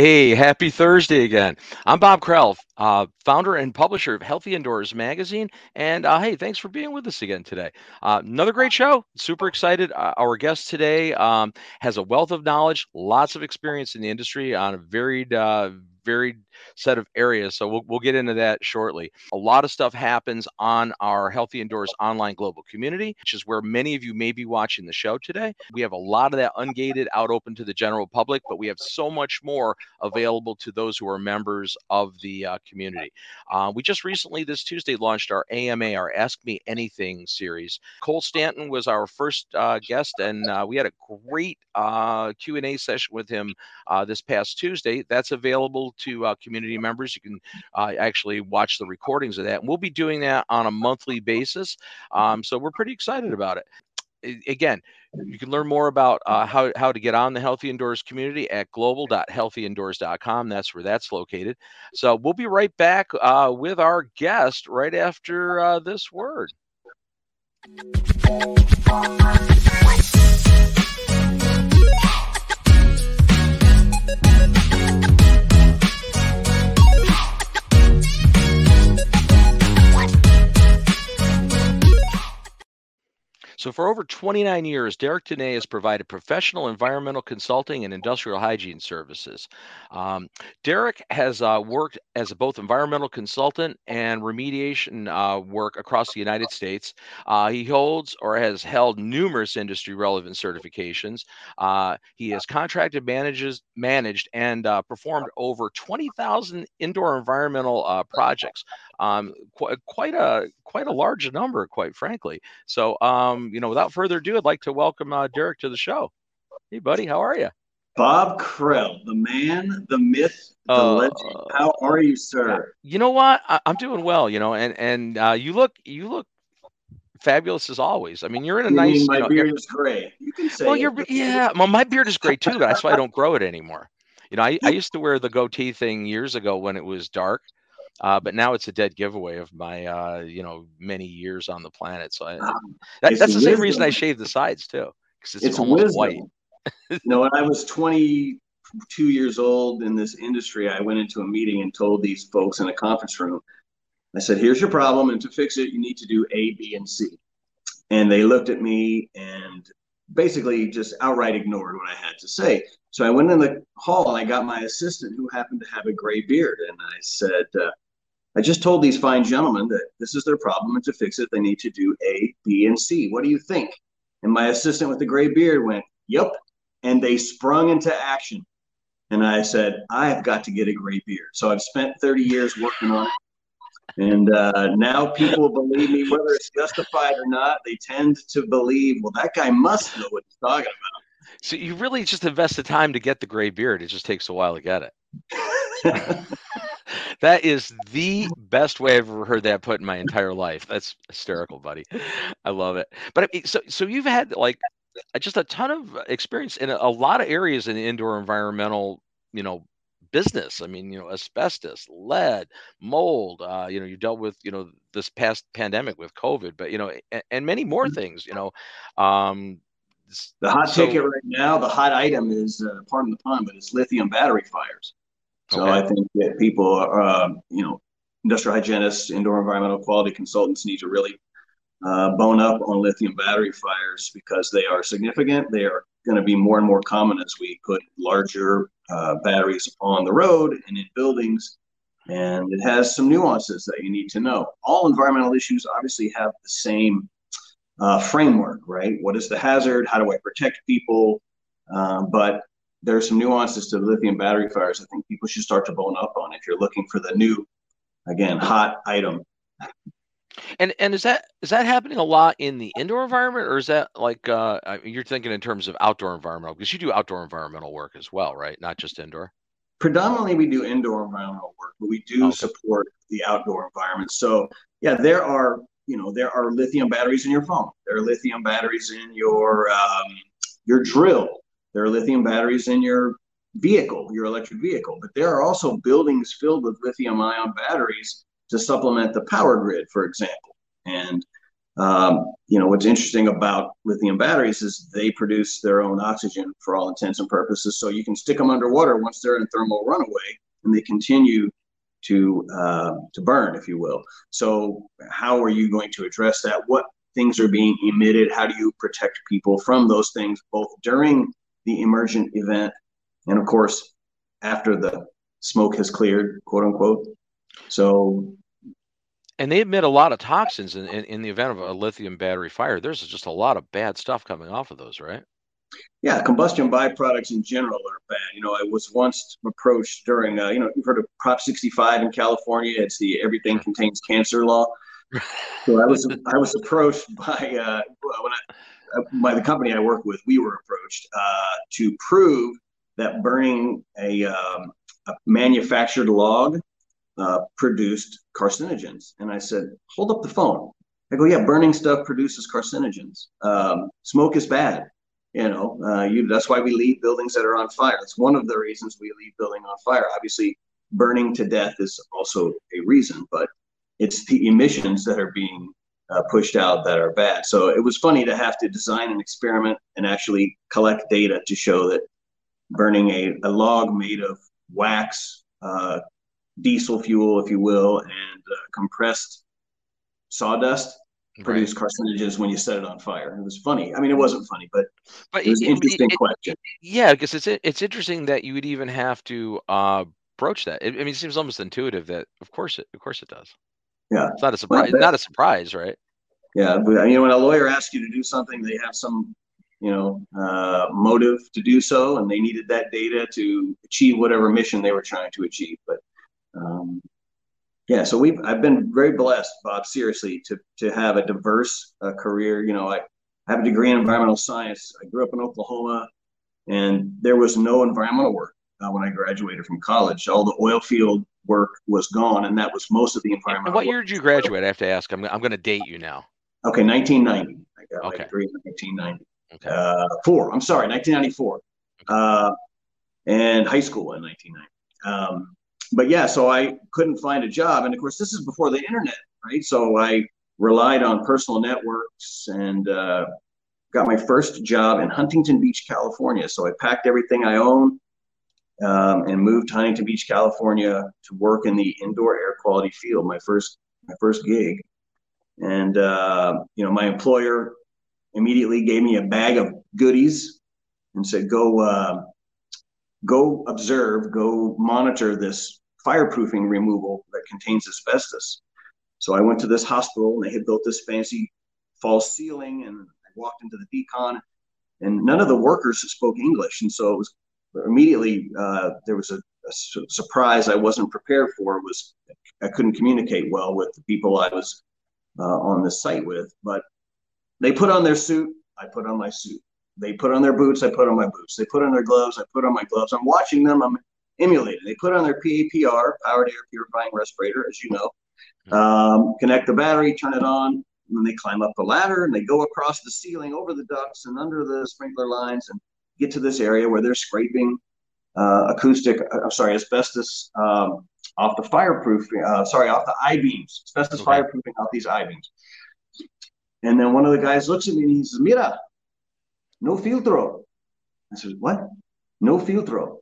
Hey, happy Thursday again. I'm Bob Krell, uh, founder and publisher of Healthy Indoors Magazine. And uh, hey, thanks for being with us again today. Uh, another great show. Super excited. Uh, our guest today um, has a wealth of knowledge, lots of experience in the industry on a varied, uh, varied set of areas. So we'll, we'll get into that shortly. A lot of stuff happens on our Healthy Indoors online global community, which is where many of you may be watching the show today. We have a lot of that ungated out open to the general public, but we have so much more available to those who are members of the uh, community. Uh, we just recently this Tuesday launched our AMA, our Ask Me Anything series. Cole Stanton was our first uh, guest, and uh, we had a great uh, Q&A session with him uh, this past Tuesday. That's available to uh, community members. You can uh, actually watch the recordings of that. And we'll be doing that on a monthly basis. Um, so we're pretty excited about it again, you can learn more about uh, how, how to get on the Healthy Indoors community at global.healthyindoors.com. That's where that's located. So we'll be right back uh, with our guest right after uh, this word. So, for over 29 years, Derek Denis has provided professional environmental consulting and industrial hygiene services. Um, Derek has uh, worked as both environmental consultant and remediation uh, work across the United States. Uh, he holds or has held numerous industry relevant certifications. Uh, he has contracted, manages, managed, and uh, performed over 20,000 indoor environmental uh, projects. Um, qu- quite a quite a large number, quite frankly. So, um, you know, without further ado, I'd like to welcome uh, Derek to the show. Hey, buddy, how are you? Bob Krell, the man, the myth, the uh, legend. How are you, sir? You know what? I, am doing well. You know, and and uh, you look you look fabulous as always. I mean, you're in a you nice. my you know, beard is gray. You can say. Well, you're yeah. Well, my beard is gray too, that's why I don't grow it anymore. You know, I, I used to wear the goatee thing years ago when it was dark, uh, but now it's a dead giveaway of my, uh, you know, many years on the planet. So I, that, that's the wisdom. same reason I shave the sides too, because it's, it's, almost wisdom. white. you know, when I was 22 years old in this industry, I went into a meeting and told these folks in a conference room, I said, "Here's your problem, and to fix it, you need to do A, B, and C." And they looked at me and basically just outright ignored what I had to say. So I went in the hall and I got my assistant, who happened to have a gray beard, and I said. Uh, I just told these fine gentlemen that this is their problem, and to fix it, they need to do A, B, and C. What do you think? And my assistant with the gray beard went, Yep. And they sprung into action. And I said, I have got to get a gray beard. So I've spent 30 years working on it. And uh, now people believe me, whether it's justified or not, they tend to believe, well, that guy must know what he's talking about. So you really just invest the time to get the gray beard. It just takes a while to get it. that is the best way I've ever heard that put in my entire life. That's hysterical, buddy. I love it. But so so you've had like just a ton of experience in a, lot of areas in the indoor environmental, you know, business. I mean, you know, asbestos, lead, mold. Uh, you know, you dealt with, you know, this past pandemic with COVID, but you know, and, and many more mm-hmm. things. You know, um, the hot so, ticket right now, the hot item is, uh, pardon the pun, but it's lithium battery fires. So okay. I think that people, are, uh, you know, industrial hygienists, indoor environmental quality consultants need to really uh, bone up on lithium battery fires because they are significant. They are going to be more and more common as we put larger uh, batteries on the road and in buildings. And it has some nuances that you need to know. All environmental issues obviously have the same uh, framework, right? What is the hazard? How do I protect people? Um, but there are some nuances to lithium battery fires. I think people should start to bone up on if you're looking for the new, again, hot item. And and is that is that happening a lot in the indoor environment, or is that like uh, you're thinking in terms of outdoor environmental? Because you do outdoor environmental work as well, right? Not just indoor. Predominantly, we do indoor environmental work, but we do okay. support the outdoor environment. So yeah, there are you know there are lithium batteries in your phone. There are lithium batteries in your um, your drill. There are lithium batteries in your vehicle, your electric vehicle, but there are also buildings filled with lithium ion batteries to supplement the power grid, for example. And Um, you know, what's interesting about lithium batteries is they produce their own oxygen for all intents and purposes. So you can stick them underwater once they're in thermal runaway, and they continue to uh, to burn, if you will. So how are you going to address that? What things are being emitted? How do you protect people from those things, both during the emergent event and, of course, after the smoke has cleared, quote unquote. So and they emit a lot of toxins in, in, in, the event of a lithium battery fire. There's just a lot of bad stuff coming off of those, right? Yeah, combustion byproducts in general are bad. You know, I was once approached during, uh, you know, you've heard of Prop 65 in California. It's the everything contains cancer law. so I was I was approached by uh, when I, by the company I work with. We were approached uh, to prove that burning a, um, a manufactured log uh, produced carcinogens. And I said, hold up the phone. I go, yeah, burning stuff produces carcinogens. Um, smoke is bad. You know, uh, you, that's why we leave buildings that are on fire. That's one of the reasons we leave building on fire. Obviously, burning to death is also a reason, but it's the emissions that are being uh, pushed out that are bad. So it was funny to have to design an experiment and actually collect data to show that burning a, a log made of wax, uh, diesel fuel, if you will, and uh, compressed sawdust produce right. carcinogens when you set it on fire. It was funny. I mean, it wasn't funny, but, but it was an interesting it, question. Yeah, because it's it's interesting that you would even have to uh, broach that. It, I mean, it seems almost intuitive that, of course, it of course it does. Yeah, it's not a surprise. Not a surprise, right? Yeah, but you know, when a lawyer asks you to do something, they have some you know uh, motive to do so, and they needed that data to achieve whatever mission they were trying to achieve. But um, yeah, so we've I've been very blessed, Bob, seriously, to to have a diverse uh, career. You know, I, I have a degree in environmental science. I grew up in Oklahoma, and there was no environmental work uh, when I graduated from college. All the oil field work was gone, and that was most of the environmental. And what year did you graduate? I have to ask. I'm I'm going to date you now. Okay, 1990. I got okay. my degree in 1990. Okay. Uh, four. I'm sorry, 1994. Okay. Uh, and high school in 1990. Um, but yeah, so I couldn't find a job. And of course, this is before the internet, right? So I relied on personal networks and uh, got my first job in Huntington Beach, California. So I packed everything I own um, and moved to Huntington Beach, California to work in the indoor air quality field, my first, my first gig. And, uh, you know, my employer immediately gave me a bag of goodies and said, go, uh, go observe, go monitor this fireproofing removal that contains asbestos. So I went to this hospital and they had built this fancy false ceiling and I walked into the decon and none of the workers spoke English. And so it was immediately, uh, there was a, a su- surprise I wasn't prepared for was I couldn't communicate well with the people I was uh, on the site with, but they put on their suit. I put on my suit. They put on their boots. I put on my boots. They put on their gloves. I put on my gloves. I'm watching them. I'm emulating. They put on their PAPR, powered air purifying respirator, as you know. Um, connect the battery, turn it on, and then they climb up the ladder and they go across the ceiling, over the ducts, and under the sprinkler lines, and get to this area where they're scraping uh, acoustic. Uh, I'm sorry, asbestos um, off the fireproof. Uh, sorry, off the I beams. Asbestos okay. fireproofing off these I beams. And then one of the guys looks at me and he says, "Mira, no filtro." I said, "What? No filtro."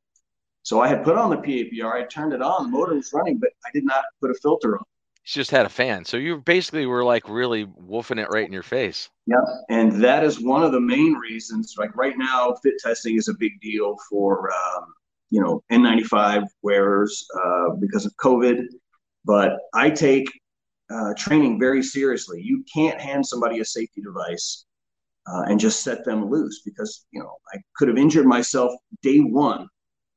So I had put on the PAPR, I turned it on, the motor was running, but I did not put a filter on. You just had a fan. So you basically were like really woofing it right in your face. Yeah. And that is one of the main reasons. Like right now, fit testing is a big deal for, um, you know, N95 wearers uh, because of COVID. But I take uh, training very seriously. You can't hand somebody a safety device uh, and just set them loose because, you know, I could have injured myself day one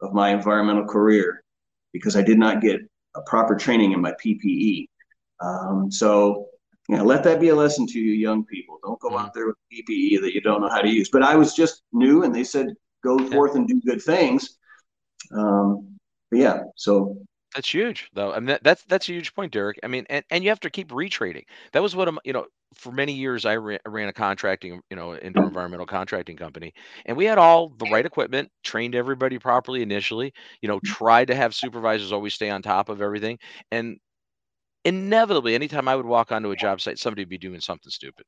of my environmental career because I did not get a proper training in my PPE. Um, so, you know, let that be a lesson to you young people. Don't go out there with PPE that you don't know how to use. But I was just new, and they said go forth and do good things. Um, but yeah, so that's huge, though. I mean, that, that's that's a huge point, Derek. I mean, and, and you have to keep retraining. That was what I'm, you know, for many years I ran, ran a contracting, you know, indoor environmental contracting company, and we had all the right equipment, trained everybody properly initially, you know, tried to have supervisors always stay on top of everything, and inevitably, anytime I would walk onto a job site, somebody would be doing something stupid.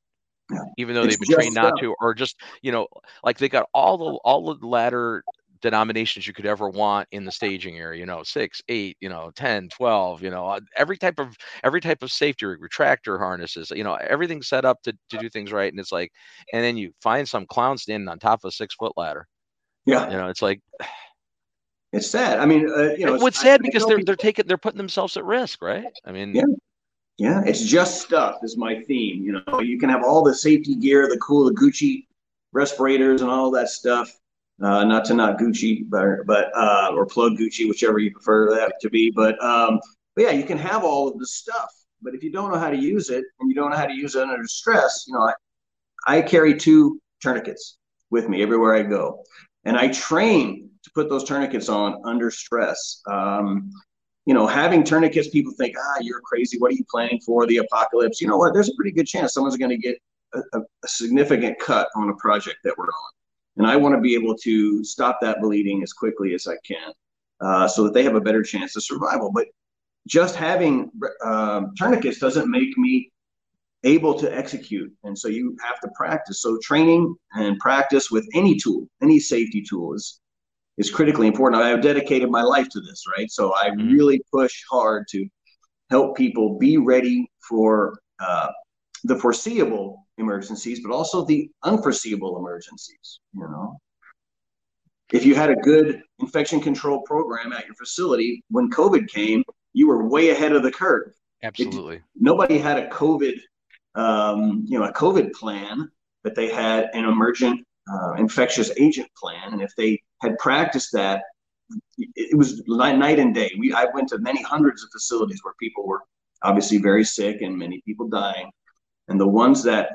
Even though It's they've been trained not to, or just, you know, like they got all the all the ladder denominations you could ever want in the staging area, you know, six, eight, you know, 10, 12, you know, uh, every type of every type of safety rig, retractor harnesses, you know, everything's set up to, to do things right. And it's like, and then you find some clown standing on top of a six foot ladder. Yeah, You know, it's like it's sad. I mean, uh, you know, what's I- sad I because they're people- they're taking they're putting themselves at risk, right? I mean, Yeah. Yeah, it's just stuff is my theme. You know, you can have all the safety gear, the cool, the Gucci respirators and all that stuff. Uh, not to not Gucci, but but uh, or plug Gucci, whichever you prefer that to be. But um, but yeah, you can have all of the stuff. But if you don't know how to use it and you don't know how to use it under stress, you know, I, I carry two tourniquets with me everywhere I go, and I train to put those tourniquets on under stress. Um, you know, having tourniquets, people think, ah, you're crazy. What are you planning for? The apocalypse. You know what? There's a pretty good chance someone's going to get a, a, significant cut on a project that we're on. And I want to be able to stop that bleeding as quickly as I can uh, so that they have a better chance of survival. But just having um, tourniquets doesn't make me able to execute. And so you have to practice. So training and practice with any tool, any safety tool is is critically important. I have dedicated my life to this, right? So I Mhm. really push hard to help people be ready for uh, the foreseeable emergencies, but also the unforeseeable emergencies. You know, if you had a good infection control program at your facility when COVID came, you were way ahead of the curve. absolutely. Nobody had a COVID, um, you know, a COVID plan, but they had an emergent uh, infectious agent plan, and if they had practiced that, it, was night, night and day. We I went to many hundreds of facilities where people were obviously very sick and many people dying, and the ones that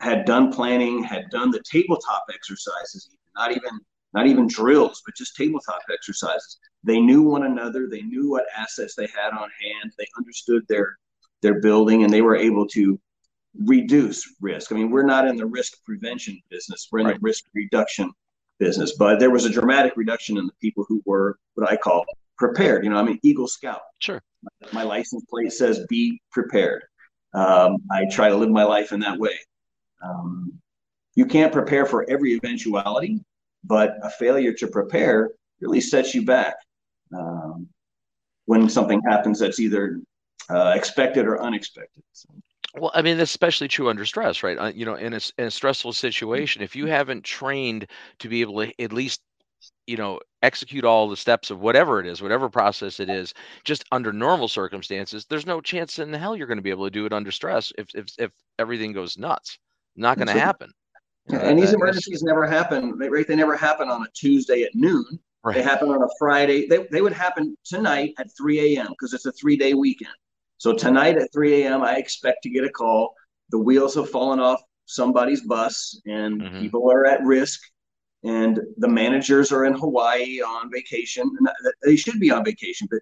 had done planning, had done the tabletop exercises, not even not even drills, but just tabletop exercises. They knew one another. They knew what assets they had on hand. They understood their their building, and they were able to reduce risk. I mean, we're not in the risk prevention business. We're in Right. the risk reduction business. But there was a dramatic reduction in the people who were what I call prepared. You know, I mean, Eagle Scout. Sure. My license plate says "Be prepared." Um, I try to live my life in that way. Um, you can't prepare for every eventuality, but a failure to prepare really sets you back um, when something happens that's either uh, expected or unexpected. So, Well, I mean, that's especially true under stress, right? Uh, you know, in a, s- in a stressful situation, if you haven't trained to be able to at least, you know, execute all the steps of whatever it is, whatever process it is, just under normal circumstances, there's no chance in the hell you're going to be able to do it under stress if if if everything goes nuts. Not going to happen. You know, and that- these that- emergencies never happen, right? They never happen on a Tuesday at noon. They Right. happen on a Friday. They, they would happen tonight at 3 a.m. because it's a three day weekend. So tonight at 3 a.m., I expect to get a call. The wheels have fallen off somebody's bus and Mhm. people are at risk. And the managers are in Hawaii on vacation. They should be on vacation. But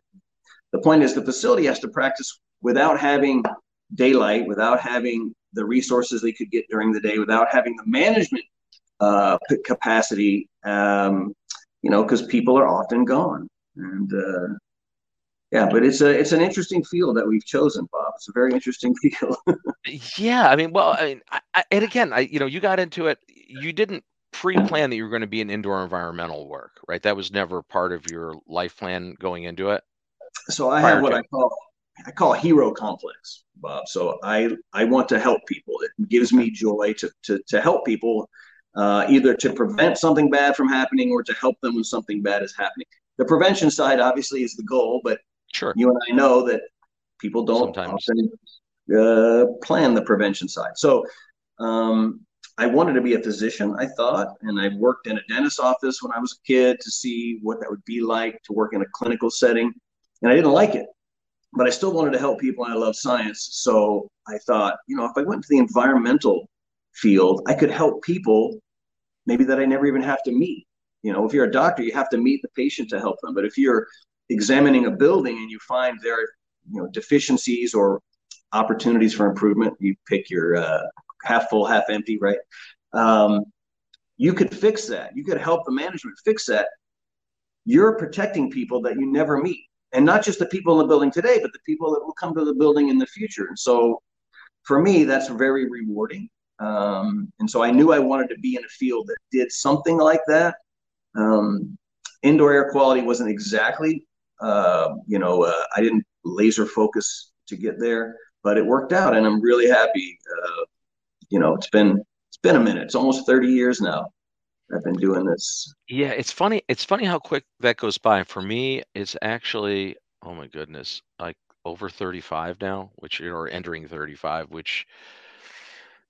the point is, the facility has to practice without having daylight, without having the resources they could get during the day, without having the management uh, capacity, um, you know, because people are often gone. And uh, yeah, but it's a it's an interesting field that we've chosen, Bob. It's a very interesting field. Yeah, I mean, well, I mean, I, I, and again, I, you know, you got into it. You didn't pre-plan that you were going to be in indoor environmental work, right? That was never part of your life plan going into it. so I have what. I call I call hero complex, Bob. So I I want to help people. It gives me joy to to to help people, uh, either to prevent something bad from happening or to help them when something bad is happening. The prevention side obviously is the goal, but Sure. you and I know that people don't Sometimes. often uh, plan the prevention side. So um, I wanted to be a physician, I thought, and I worked in a dentist's office when I was a kid to see what that would be like to work in a clinical setting, and I didn't like it. But I still wanted to help people, and I love science. So I thought, you know, if I went to the environmental field, I could help people maybe that I never even have to meet. You know, if you're a doctor, you have to meet the patient to help them. But if you're examining a building and you find there are you know deficiencies or opportunities for improvement you pick your uh, half full half empty right um, you could fix that you could help the management fix that you're protecting people that you never meet and not just the people in the building today, but the people that will come to the building in the future. And so, for me, that's very rewarding. Um, and so I knew I wanted to be in a field that did something like that. Um, indoor air quality wasn't exactly, uh, you know, uh, I didn't laser focus to get there, but it worked out, and I'm really happy. Uh, you know, it's been it's been a minute. It's almost 30 years now. I've been doing this. Yeah, it's funny. It's funny how quick that goes by. For me, it's actually, oh my goodness, like over 35 now, which you're entering 35, which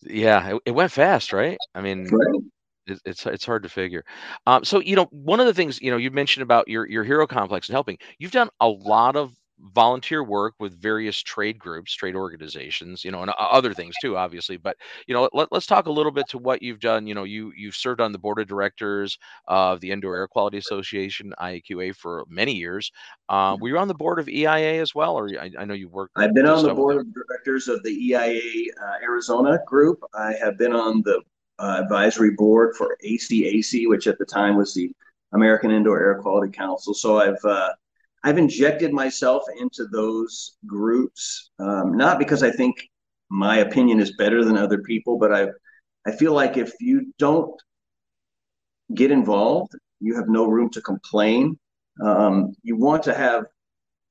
yeah, it, it went fast, right? I mean, Right. It, it's it's hard to figure. Um, so you know, one of the things you know, you mentioned about your your hero complex and helping. You've done a lot of volunteer work with various trade groups, trade organizations, you know, and other things too, obviously. But you know, let, let's talk a little bit to what you've done. You know, you you've served on the board of directors of the Indoor Air Quality Association (IAQA) for many years. Uh, were you on the board of EIA as well, or I, I know you worked I've been on the board of directors of the EIA uh, Arizona group. I have been on the uh, advisory board for ACAC, which at the time was the American Indoor Air Quality Council. So I've uh, I've injected myself into those groups, um, not because I think my opinion is better than other people, but I I feel like if you don't get involved, you have no room to complain. Um, you want to have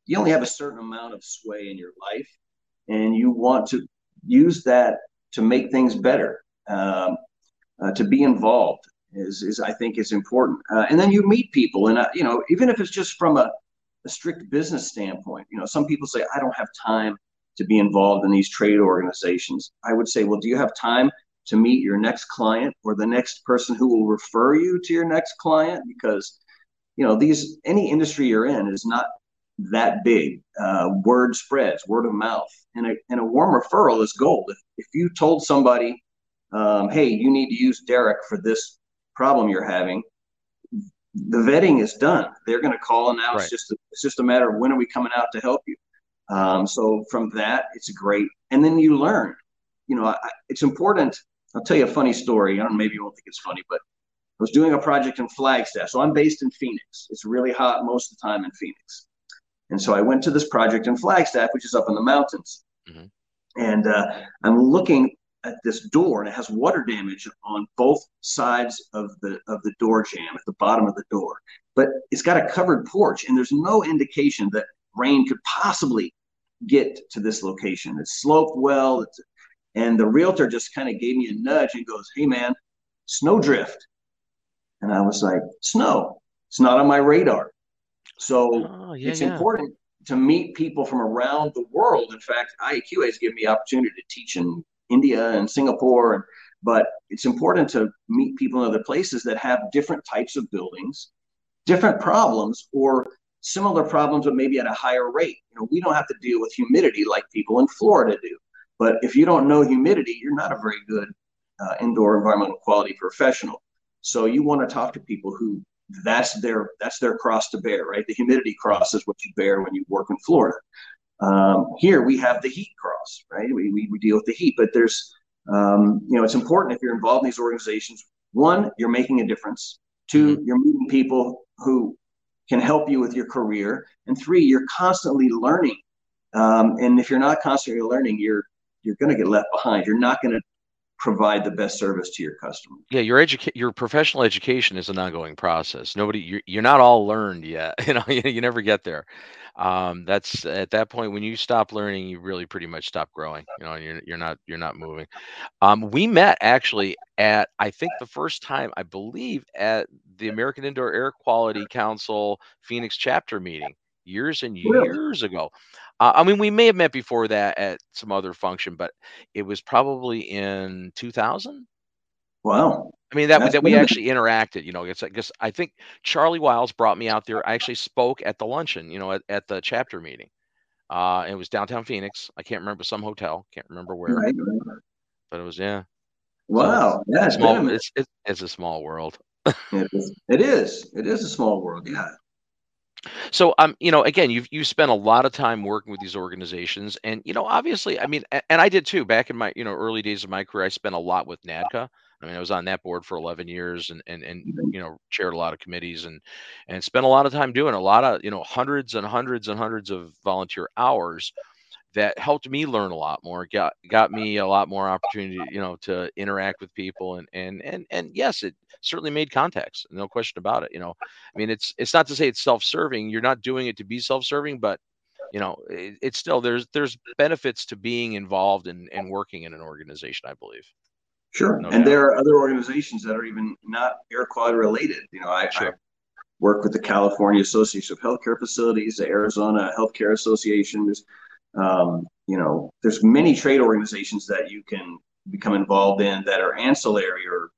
you only have a certain amount of sway in your life, and you want to use that to make things better. Um, uh, to be involved is, is I think is important, uh, and then you meet people, and uh, you know even if it's just from a, a strict business standpoint, you know some people say I don't have time to be involved in these trade organizations. I would say, well, do you have time to meet your next client or the next person who will refer you to your next client? Because you know these any industry you're in is not that big. Uh, word spreads, word of mouth, and a and a warm referral is gold. If if you told somebody, um, hey, you need to use Derek for this problem you're having, the vetting is done. They're going to call, and now it's just a, it's just a matter of when are we coming out to help you. Um, so from that, it's great, and then you learn. You know, I, it's important. I'll tell you a funny story. I don't know, maybe you won't think it's funny, but I was doing a project in Flagstaff. So I'm based in Phoenix. It's really hot most of the time in Phoenix. And so I went to this project in Flagstaff, which is up in the mountains. Mhm. And uh, I'm looking at this door, and it has water damage on both sides of the of the door jamb at the bottom of the door. But it's got a covered porch, and there's no indication that rain could possibly get to this location. It's sloped well. It's, and the realtor just kind of gave me a nudge and goes, "Hey, man, snowdrift." And I was like, "Snow? It's not on my radar." So Oh, yeah, it's yeah. important to meet people from around the world. In fact, IAQA has given me the opportunity to teach in India and Singapore, but it's important to meet people in other places that have different types of buildings, different problems, or similar problems, but maybe at a higher rate. You know, we don't have to deal with humidity like people in Florida do. But if you don't know humidity, you're not a very good uh, indoor environmental quality professional. So you want to talk to people who that's their that's their cross to bear, right? The humidity cross is what you bear when you work in Florida. Um, here we have the heat cross, right? We, we, we deal with the heat, but there's um, you know it's important if you're involved in these organizations. One, you're making a difference. 2 Mhm. you're meeting people who can help you with your career, and three, you're constantly learning. Um, and if you're not constantly learning, you're you're going to get left behind. You're not going to provide the best service to your customers. Yeah, your educa- your professional education is an ongoing process. Nobody, you're, you're not all learned yet. You know, you, you never get there. Um, that's at that point when you stop learning, you really pretty much stop growing. You know, and you're you're not you're not moving. Um, we met actually at I think the first time I believe at the American Indoor Air Quality Council Phoenix chapter meeting years and Really? years ago. Uh, I mean, we may have met before that at some other function, but it was probably in 2000. Wow, I mean, that that's that we actually interacted, you know, it's I guess I think Charlie Wiles brought me out there. I actually spoke at the luncheon, you know, at, at the chapter meeting. Uh, it was downtown Phoenix. I can't remember some hotel, can't remember where, right. but it was yeah. So Wow, yeah, it's a small. It's it's, it's a small world. It is. It is. It is a small world. Yeah. So um, you know, again, you've you spent a lot of time working with these organizations, and you know, obviously, I mean, and I did too. Back in my you know early days of my career, I spent a lot with NADCA. I mean, I was on that board for 11 years and, and, and, mm-hmm. you know, chaired a lot of committees and, and spent a lot of time doing a lot of, you know, hundreds and hundreds and hundreds of volunteer hours that helped me learn a lot more, got, got me a lot more opportunity, you know, to interact with people. And, and, and, and yes, it certainly made contacts. No question about it. You know, I mean, it's, it's not to say it's self-serving. You're not doing it to be self-serving, but you know, it, it's still, there's, there's benefits to being involved in, and working in an organization, I believe. Sure. No and doubt. there are other organizations that are even not air quality related. You know, I, sure. I work with the California Association of Healthcare Facilities, the Arizona Healthcare Association. There's, um, you know, there's many trade organizations that you can become involved in that are ancillary or,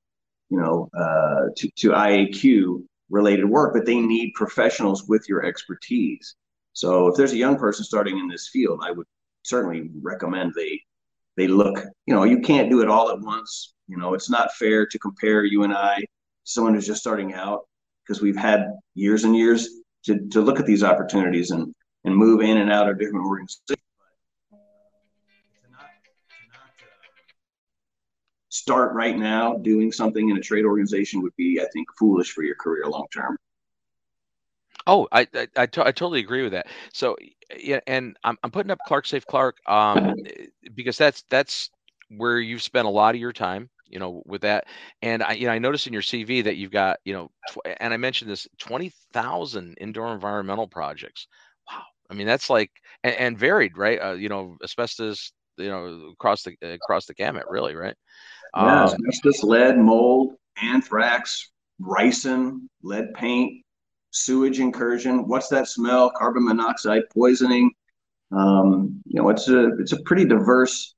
you know, uh, to, to IAQ related work, but they need professionals with your expertise. So if there's a young person starting in this field, I would certainly recommend they they look, you know, you can't do it all at once. You know, it's not fair to compare you and I, someone who's just starting out, because we've had years and years to, to look at these opportunities and, and move in and out of different organizations. Uh, start right now doing something in a trade organization would be, I think, foolish for your career long term. Oh, I I totally agree with that. So yeah, and I'm I'm putting up Clark Seif Clark um because that's that's where you've spent a lot of your time, you know, with that. And I you know I noticed in your CV that you've got you know, tw- and I mentioned this twenty thousand indoor environmental projects. Wow, I mean that's like and, and varied, right? Uh, you know, asbestos, you know, across the across the gamut, really, right? Yeah, um, asbestos, lead, mold, anthrax, ricin, lead paint, sewage incursion. What's that smell? Carbon monoxide poisoning. Um, you know, it's a it's a pretty diverse.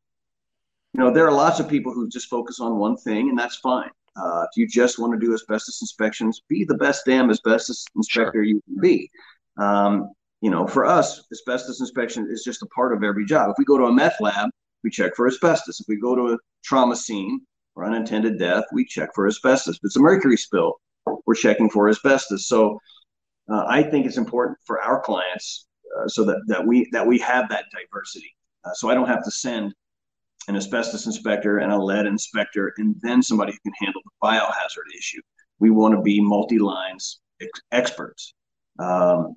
You know, there are lots of people who just focus on one thing, and that's fine. Uh, if you just want to do asbestos inspections, be the best damn asbestos inspector sure. you can be. Um, you know, for us, asbestos inspection is just a part of every job. If we go to a meth lab, we check for asbestos. If we go to a trauma scene or unintended death, we check for asbestos. If it's a mercury spill, we're checking for asbestos. So uh, I think it's important for our clients uh, so that, that we that we have that diversity. Uh, so I don't have to send an asbestos inspector and a lead inspector and then somebody who can handle the biohazard issue. We want to be multi-lines ex- experts. Um,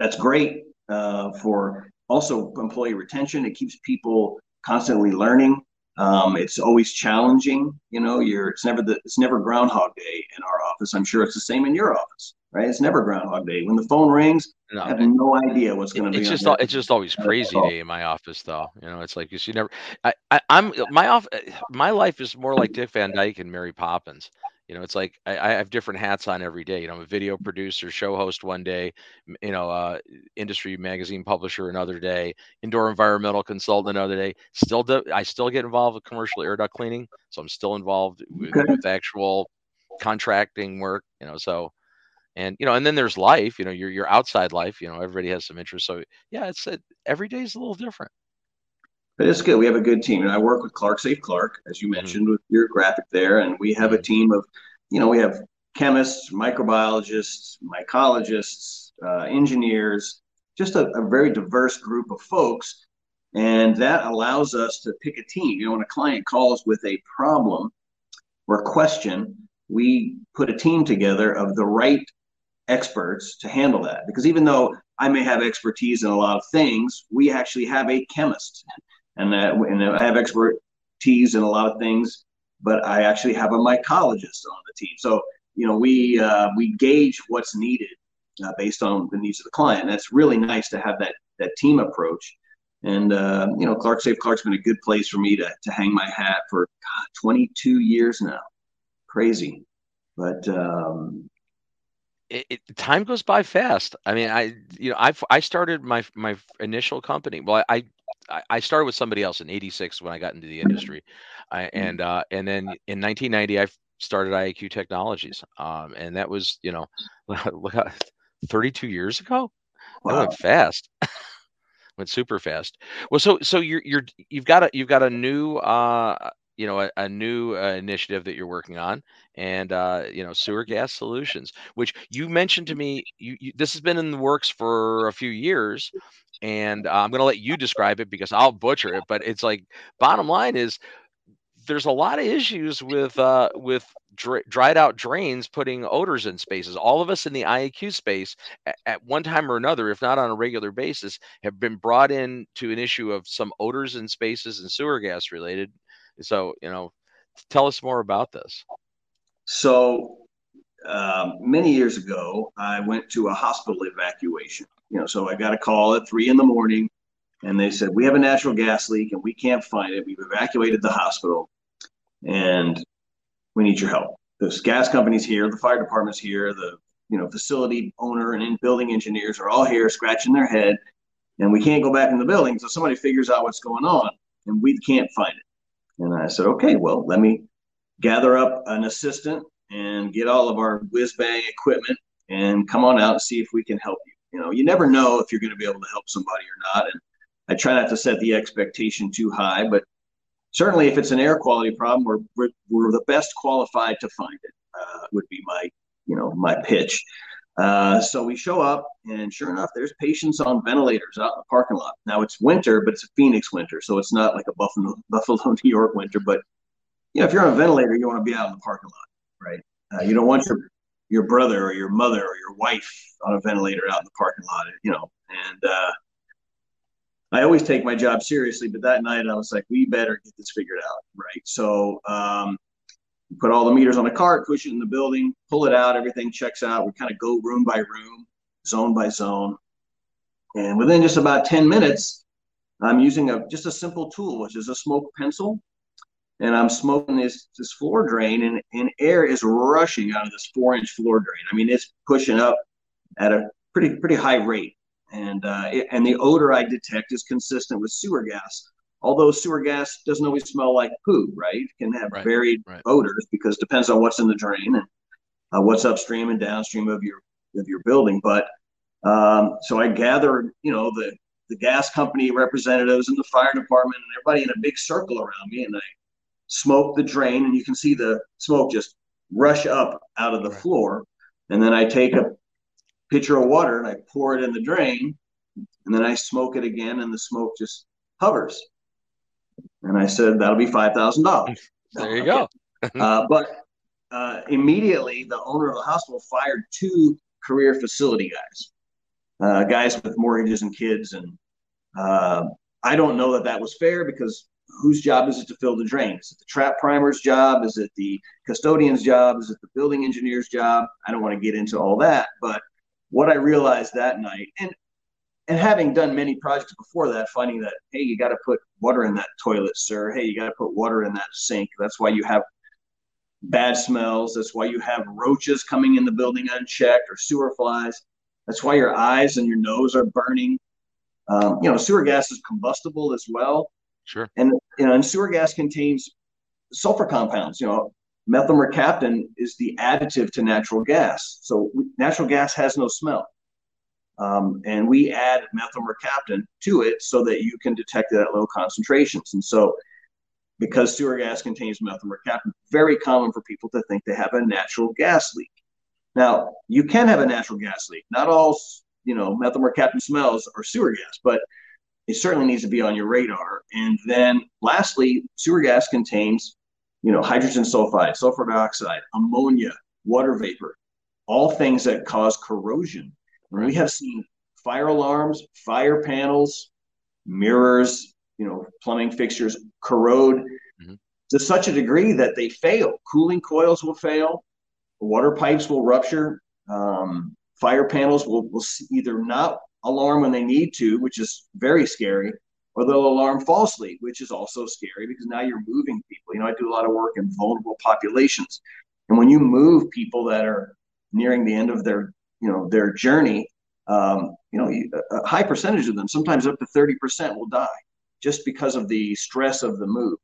that's great uh, for also employee retention. It keeps people constantly learning. Um, it's always challenging. You know, you're it's never the it's never Groundhog Day in our office. I'm sure it's the same in your office right? It's never Groundhog Day. When the phone rings, no, I have no idea what's going to be. It's just it's just always crazy day in my office, though. You know, it's like you see never. I, I am my off my life is more like Dick Van Dyke and Mary Poppins. You know, it's like I, I, have different hats on every day. You know, I'm a video producer, show host one day, you know, uh, industry magazine publisher another day, indoor environmental consultant another day. Still, do, I still get involved with commercial air duct cleaning, so I'm still involved with, with actual contracting work. You know, so and you know and then there's life you know your your outside life you know everybody has some interest so yeah it's a, every day is a little different but it's good we have a good team and i work with clark seif clark as you mm-hmm. mentioned mm-hmm. with your graphic there and we have a mm-hmm. team of you know we have chemists microbiologists mycologists uh, engineers just a, a very diverse group of folks and that allows us to pick a team you know when a client calls with a problem or question we put a team together of the right experts to handle that. Because even though I may have expertise in a lot of things, we actually have a chemist, and, uh, and I have expertise in a lot of things, but I actually have a mycologist on the team. So you know, we uh, we gauge what's needed uh, based on the needs of the client. That's really nice to have that that team approach. And uh, you know, Clark Seif Clark's been a good place for me to to hang my hat for God, 22 years now. Crazy, but um, it, it, time goes by fast. I mean, I you know I I started my my initial company. Well, I I started with somebody else in '86 when I got into the industry, I, mm-hmm. and uh, and then in 1990 I started IAQ Technologies, um, and that was you know look 32 years ago. Wow. That went fast. went super fast. Well, so so you're you're you've got a you've got a new uh you know a, a new uh, initiative that you're working on and uh, you know sewer gas solutions which you mentioned to me you, you, this has been in the works for a few years and uh, i'm going to let you describe it because i'll butcher it but it's like bottom line is there's a lot of issues with uh, with dr- dried out drains putting odors in spaces. All of us in the IAQ space, at, at one time or another, if not on a regular basis, have been brought in to an issue of some odors in spaces and sewer gas related. So, you know, tell us more about this. So, um, many years ago, I went to a hospital evacuation. You know, so I got a call at three in the morning and they said we have a natural gas leak and we can't find it. We've evacuated the hospital, and we need your help. This gas company's here, the fire department's here, the you know facility owner and in building engineers are all here scratching their head, and we can't go back in the building until somebody figures out what's going on, and we can't find it. And I said, okay, well, let me gather up an assistant and get all of our whiz bang equipment and come on out and see if we can help you. You know, you never know if you're going to be able to help somebody or not. And I try not to set the expectation too high, but certainly if it's an air quality problem, we're, we're, we're the best qualified to find it, uh, would be my, you know, my pitch. Uh, so we show up, and sure enough, there's patients on ventilators out in the parking lot. Now it's winter, but it's a Phoenix winter, so it's not like a Buffalo, Buffalo, New York winter. But you know, if you're on a ventilator, you want to be out in the parking lot, right? Uh, you don't want your your brother or your mother or your wife on a ventilator out in the parking lot, you know. And uh, I always take my job seriously, but that night I was like, we better get this figured out, right? So um, put all the meters on a cart, push it in the building, pull it out, everything checks out. We kind of go room by room, zone by zone, and within just about ten minutes, I'm using a just a simple tool, which is a smoke pencil, and I'm smoking this this floor drain, and, and air is rushing out of this four inch floor drain. I mean, it's pushing up at a pretty pretty high rate and uh, it, and the odor I detect is consistent with sewer gas. Although sewer gas doesn't always smell like poo, right? It can have right, varied right. odors because it depends on what's in the drain and uh, what's upstream and downstream of your of your building. But um, so I gathered, you know, the the gas company representatives and the fire department and everybody in a big circle around me, and I smoked the drain, and you can see the smoke just rush up out of the right. floor. And then I take a pitcher of water and I pour it in the drain, and then I smoke it again, and the smoke just hovers. And I said, that'll be five thousand dollars. There you go. uh, but uh, immediately, the owner of the hospital fired two career facility guys, uh, guys with mortgages and kids, and uh, I don't know that that was fair because whose job is it to fill the drain? Is it the trap primer's job? Is it the custodian's job? Is it the building engineer's job? I don't want to get into all that, but what I realized that night, and and having done many projects before that, finding that hey, you got to put water in that toilet, sir. Hey, you got to put water in that sink. That's why you have bad smells. That's why you have roaches coming in the building unchecked or sewer flies. That's why your eyes and your nose are burning. Um, you know, sewer gas is combustible as well. Sure. And you know, and sewer gas contains sulfur compounds. You know, Methylmercaptan is the additive to natural gas. So natural gas has no smell. Um, and we add methylmercaptan to it so that you can detect it at low concentrations. And so, because sewer gas contains methylmercaptan, very common for people to think they have a natural gas leak. Now, you can have a natural gas leak. Not all, you know, methylmercaptan smells are sewer gas, but it certainly needs to be on your radar. And then, lastly, sewer gas contains you know, hydrogen sulfide, sulfur dioxide, ammonia, water vapor, all things that cause corrosion. Right. We have seen fire alarms, fire panels, mirrors, you know, plumbing fixtures corrode mm-hmm. to such a degree that they fail. Cooling coils will fail, water pipes will rupture, um, fire panels will, will either not alarm when they need to, which is very scary, or they'll alarm falsely, which is also scary because now you're moving people. You know, I do a lot of work in vulnerable populations. And when you move people that are nearing the end of their, you know, their journey, um, you know, a high percentage of them, sometimes up to 30% will die just because of the stress of the move.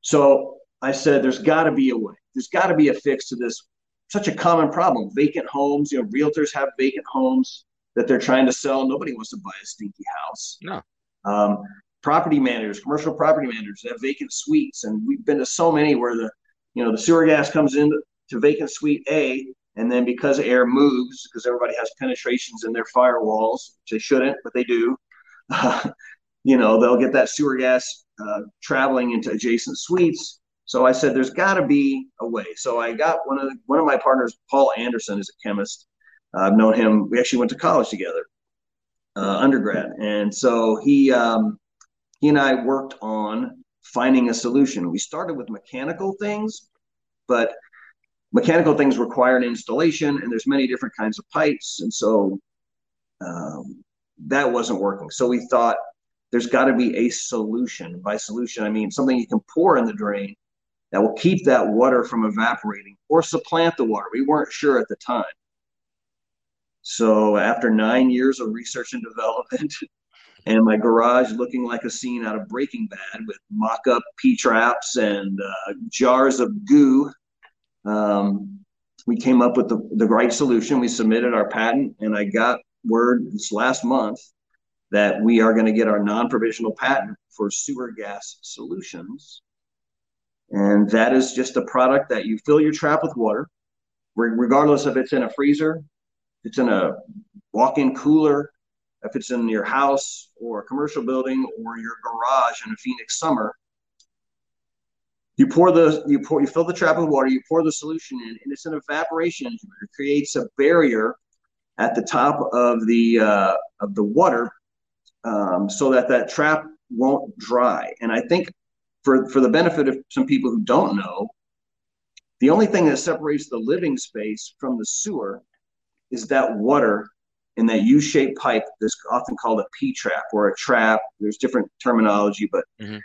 So I said, there's got to be a way. There's got to be a fix to this such a common problem. Vacant homes, you know, realtors have vacant homes that they're trying to sell. Nobody wants to buy a stinky house. No. Um, property managers, commercial property managers have vacant suites, and we've been to so many where the you know the sewer gas comes in to vacant suite A, and then because air moves, because everybody has penetrations in their firewalls, which they shouldn't, but they do. Uh, you know, they'll get that sewer gas uh, traveling into adjacent suites. So I said, there's got to be a way. So I got one of the, one of my partners, Paul Anderson, is a chemist. I've known him. We actually went to college together, uh, undergrad, and so he um, he and I worked on finding a solution. We started with mechanical things, but mechanical things require an installation, and there's many different kinds of pipes, and so um, that wasn't working. So we thought there's got to be a solution. By solution, I mean something you can pour in the drain that will keep that water from evaporating or supplant the water. We weren't sure at the time. So after nine years of research and development, and my garage looking like a scene out of Breaking Bad with mock-up P-traps and uh, jars of goo, um, we came up with the, the right solution. We submitted our patent, and I got word this last month that we are going to get our non-provisional patent for sewer gas solutions and that is just a product that you fill your trap with water, regardless if it's in a freezer, it's in a walk-in cooler, if it's in your house or a commercial building or your garage in a Phoenix summer. You pour the you pour you fill the trap with water, you pour the solution in, and it's an evaporation. It creates a barrier at the top of the uh, of the water um, so that that trap won't dry. And I think for, for the benefit of some people who don't know, the only thing that separates the living space from the sewer is that water in that U-shaped pipe that's often called a P-trap or a trap. There's different terminology, but mm-hmm.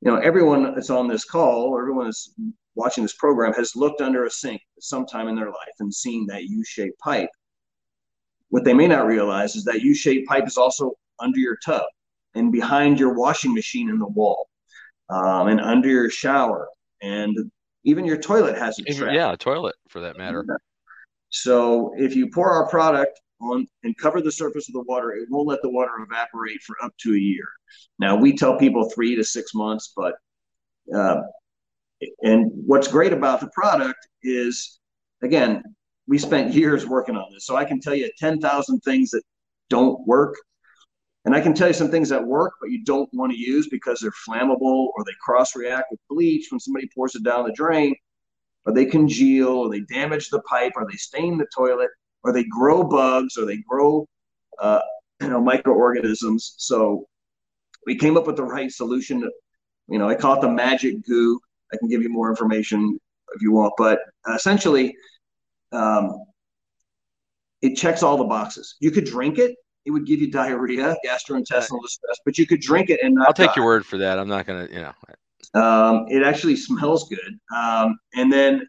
You know, everyone that's on this call, everyone that's watching this program has looked under a sink sometime in their life and seen that U-shaped pipe. What they may not realize is that U-shaped pipe is also under your tub and behind your washing machine in the wall um, and under your shower, and even your toilet has a trap. Yeah, a toilet for that matter. So if you pour our product on and cover the surface of the water, it won't let the water evaporate for up to a year. Now we tell people three to six months, but uh, and what's great about the product is, again, we spent years working on this, so I can tell you ten thousand things that don't work and I can tell you some things that work, but you don't want to use because they're flammable or they cross react with bleach when somebody pours it down the drain, or they congeal, or they damage the pipe, or they stain the toilet, or they grow bugs, or they grow uh, you know microorganisms. So we came up with the right solution. You know, I call it the magic goo. I can give you more information if you want, but essentially, um, it checks all the boxes. You could drink it it would give you diarrhea, gastrointestinal distress, but you could drink it and not. I'll take die. your word for that. I'm not gonna, you know. Um, it actually smells good, um, and then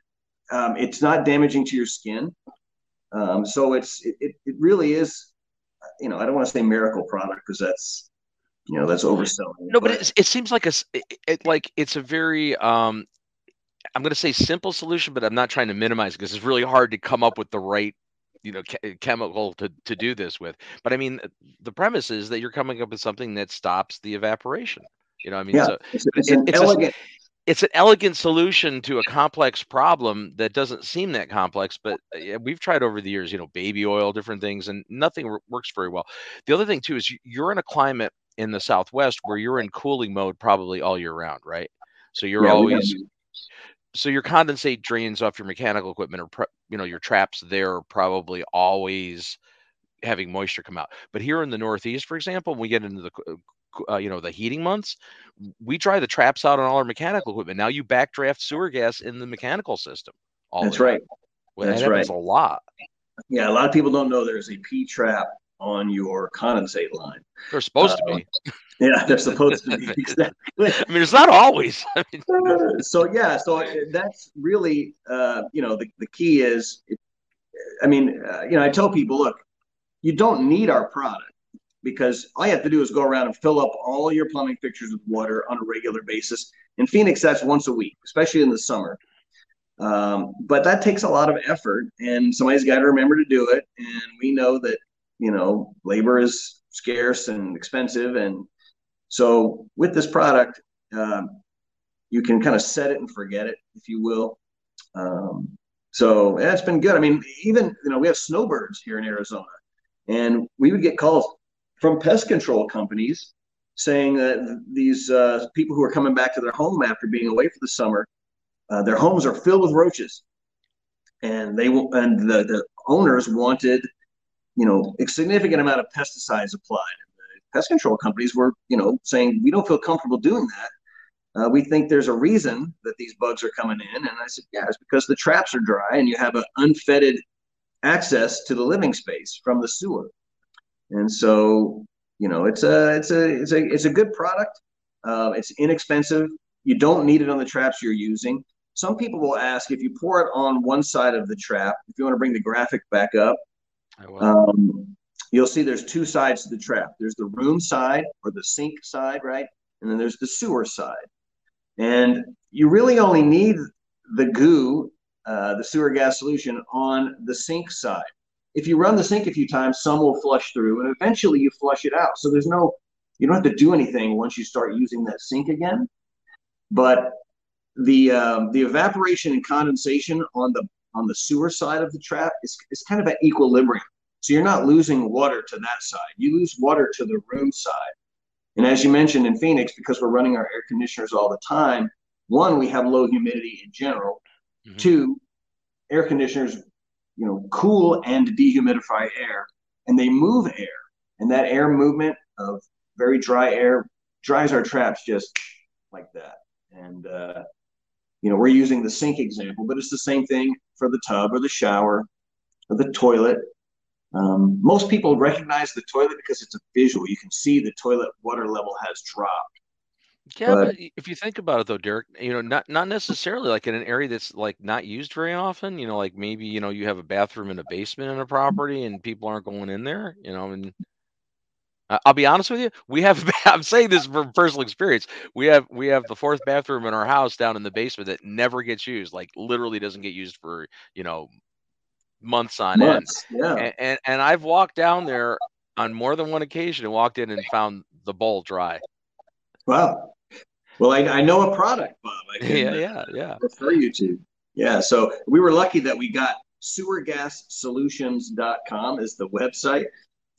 um, it's not damaging to your skin. Um, so it's it, it really is, you know, I don't want to say miracle product because that's you know that's overselling. No, but, but it, it seems like a it, it, like it's a very um I'm going to say simple solution, but I'm not trying to minimize because it's really hard to come up with the right you know ke- chemical to to do this with but i mean the premise is that you're coming up with something that stops the evaporation you know i mean yeah, so it's, it's, it, an elegant a, it's an elegant solution to a complex problem that doesn't seem that complex but uh, we've tried over the years you know baby oil different things and nothing works very well. The other thing too is you're in a climate in the southwest where you're in cooling mode probably all year round right? So you're yeah, always so your condensate drains off your mechanical equipment or you know your traps there are probably always having moisture come out. But here in the northeast for example when we get into the uh, you know the heating months we try the traps out on all our mechanical equipment now you backdraft sewer gas in the mechanical system that's right well, that's that right a lot yeah a lot of people don't know there's a p trap on your condensate line. They're supposed uh, to be. Yeah, they're supposed to be. Exactly. I mean, it's not always. so yeah, so that's really, uh, you know, the, the key is, I mean, uh, you know, I tell people, look, you don't need our product because all you have to do is go around and fill up all your plumbing fixtures with water on a regular basis. In Phoenix, that's once a week, especially in the summer. Um, but that takes a lot of effort, and somebody's got to remember to do it. And we know that you know, labor is scarce and expensive. And so with this product, um, you can kind of set it and forget it, if you will. Um, so yeah, it's been good. I mean, even, you know, we have snowbirds here in Arizona and we would get calls from pest control companies saying that these uh, people who are coming back to their home after being away for the summer uh, their homes are filled with roaches, and they and the, the owners wanted, you know, a significant amount of pesticides applied. The pest control companies were, you know, saying we don't feel comfortable doing that. Uh, we think there's a reason that these bugs are coming in, and I said, yeah, it's because the traps are dry and you have an unfettered access to the living space from the sewer. And so, you know, it's a it's a it's a it's a good product. Uh, it's inexpensive. You don't need it on the traps you're using. Some people will ask if you pour it on one side of the trap. If you want to bring the graphic back up, um, you'll see there's two sides to the trap. There's the room side or the sink side, right? And then there's the sewer side. And you really only need the goo, uh, the sewer gas solution, on the sink side. If you run the sink a few times, some will flush through, and eventually you flush it out. So there's no, you don't have to do anything once you start using that sink again. But the um, the evaporation and condensation on the on the sewer side of the trap is, is kind of at equilibrium. So you're not losing water to that side. You lose water to the room side. And as you mentioned in Phoenix, because we're running our air conditioners all the time, one, we have low humidity in general. Mm-hmm. Two, air conditioners, you know, cool and dehumidify air, and they move air. And that air movement of very dry air dries our traps just like that. And uh, you know, we're using the sink example, but it's the same thing for the tub or the shower or the toilet. Um, most people recognize the toilet because it's a visual. You can see the toilet water level has dropped. Yeah, but, but, if you think about it though, Derek, you know, not not necessarily like in an area that's like not used very often. You know, like maybe you know you have a bathroom in a basement in a property and people aren't going in there. You know, and I'll be honest with you. We have. I'm saying this from personal experience. We have we have the fourth bathroom in our house down in the basement that never gets used. Like literally doesn't get used for you know months on months, end. Yeah. And, and and I've walked down there on more than one occasion and walked in and found the bowl dry. Wow. Well, I, I know a product, Bob. I can, yeah, yeah, yeah. Refer you to. Yeah. So we were lucky that we got sewergassolutions.com is the website.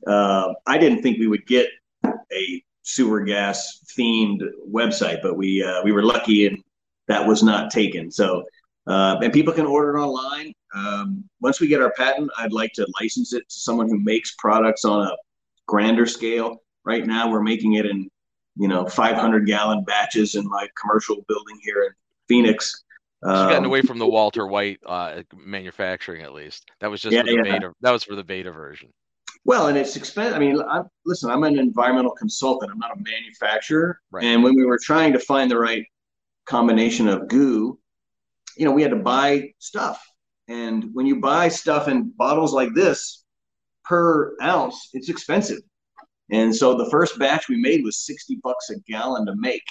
Uh, I didn't think we would get a sewer gas themed website, but we uh, we were lucky and that was not taken. So uh, and people can order it online. Um, once we get our patent, I'd like to license it to someone who makes products on a grander scale. Right now, we're making it in you know 500 gallon batches in my commercial building here in Phoenix. Um, She's gotten away from the Walter White uh, manufacturing, at least. That was just yeah, for the yeah. beta. That was for the beta version. Well, and it's expensive. I mean, I, listen, I'm an environmental consultant. I'm not a manufacturer. Right. And when we were trying to find the right combination of goo, you know, we had to buy stuff. And when you buy stuff in bottles like this per ounce, it's expensive. And so the first batch we made was 60 bucks a gallon to make.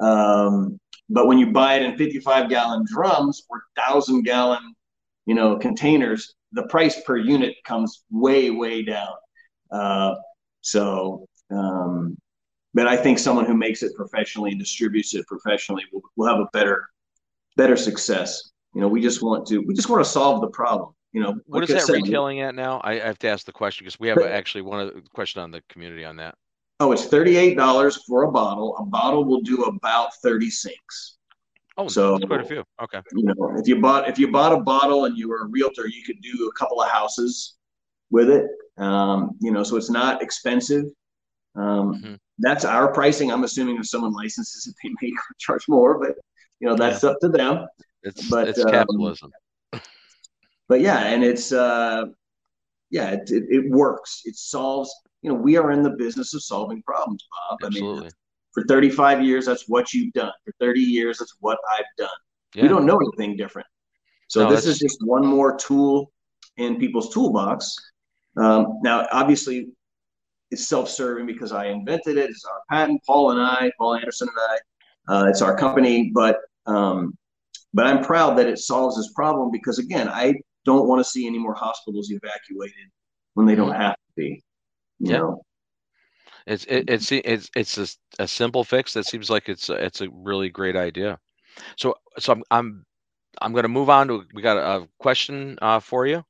Um, but when you buy it in 55 gallon drums or thousand gallon, you know, containers, the price per unit comes way way down. Uh, so, um, but I think someone who makes it professionally and distributes it professionally will, will have a better better success. You know, we just want to we just want to solve the problem. You know, what like is that said, retailing at now? I, I, have to ask the question because we have actually one of the question on the community on that. Oh, it's thirty eight dollars for a bottle. A bottle will do about thirty sinks. Oh, so quite a few. Okay. You know, if you bought if you bought a bottle and you were a realtor, you could do a couple of houses with it. Um, you know, so it's not expensive. Um, mm-hmm. That's our pricing. I'm assuming if someone licenses it, they may charge more, but you know that's yeah. up to them. It's but it's um, capitalism. But yeah, and it's uh, yeah, it, it, it works. It solves. You know, we are in the business of solving problems, Bob. Absolutely. I mean, for 35 years, that's what you've done. For 30 years, that's what I've done. Yeah. We don't know anything different. So no, this is just one more tool in people's toolbox. Um, now, obviously, it's self-serving because I invented it. It's our patent, Paul and I, Paul Anderson and I. Uh, it's our company, but um, but I'm proud that it solves this problem because again, I don't want to see any more hospitals evacuated when they don't mm-hmm. have to be. You yeah. know, it's it, it's it's it's a, a simple fix that seems like it's a, it's a really great idea. So so I'm I'm I'm going to move on to we got a, a question uh, for you.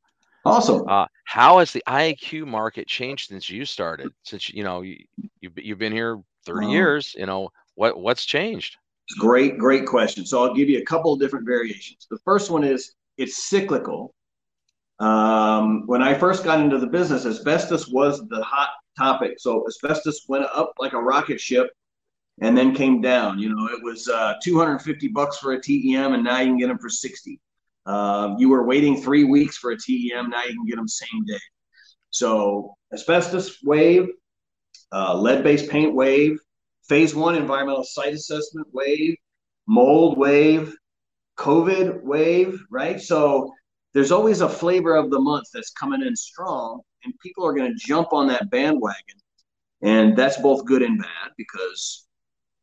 Awesome. Uh, how has the IAQ market changed since you started? Since you know you, you you've been here 30 um, years, you know what what's changed? Great, great question. So I'll give you a couple of different variations. The first one is it's cyclical. Um, when I first got into the business, asbestos was the hot topic. So asbestos went up like a rocket ship and then came down. You know, it was uh, 250 bucks for a TEM, and now you can get them for 60. Uh, you were waiting three weeks for a TEM, now you can get them same day. So asbestos wave, uh, lead-based paint wave, phase one environmental site assessment wave, mold wave, COVID wave, right? So there's always a flavor of the month that's coming in strong, and people are going to jump on that bandwagon. And that's both good and bad because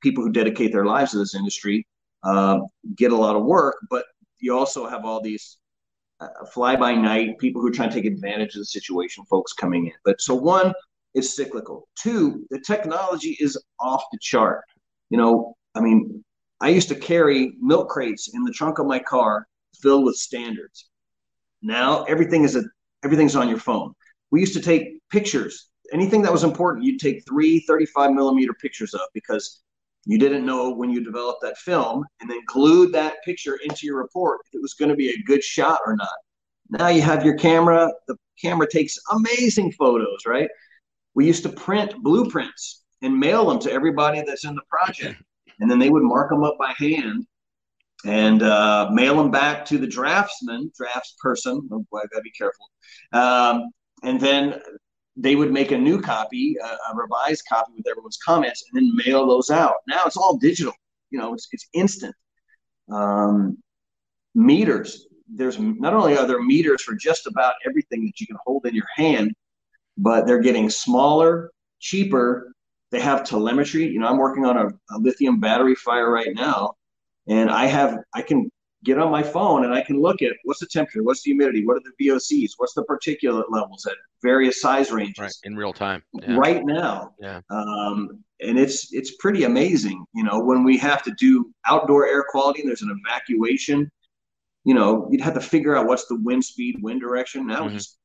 people who dedicate their lives to this industry uh, get a lot of work, but you also have all these uh, fly by night people who are trying to take advantage of the situation, folks coming in. But so one, is cyclical. Two, the technology is off the chart. You know, I mean, I used to carry milk crates in the trunk of my car filled with standards. Now everything is a everything's on your phone. We used to take pictures. Anything that was important, you'd take three 35 millimeter pictures of because you didn't know when you developed that film and then glued that picture into your report if it was going to be a good shot or not. Now you have your camera. The camera takes amazing photos, right? We used to print blueprints and mail them to everybody that's in the project. And then they would mark them up by hand and uh, mail them back to the draftsman, drafts person. Oh boy, I gotta be careful. Um, and then they would make a new copy, a, a, revised copy with everyone's comments, and then mail those out. Now it's all digital. You know, it's it's instant. Um, meters. There's not only are there meters for just about everything that you can hold in your hand, but they're getting smaller, cheaper. They have telemetry. You know, I'm working on a, a lithium battery fire right now, and I have I can get on my phone and I can look at what's the temperature, what's the humidity, what are the VOCs, what's the particulate levels at various size ranges. Right, in real time. Yeah. Right now. Yeah. Um, and it's it's pretty amazing. You know, when we have to do outdoor air quality and there's an evacuation, you know, you'd have to figure out what's the wind speed, wind direction. Now mm-hmm. we just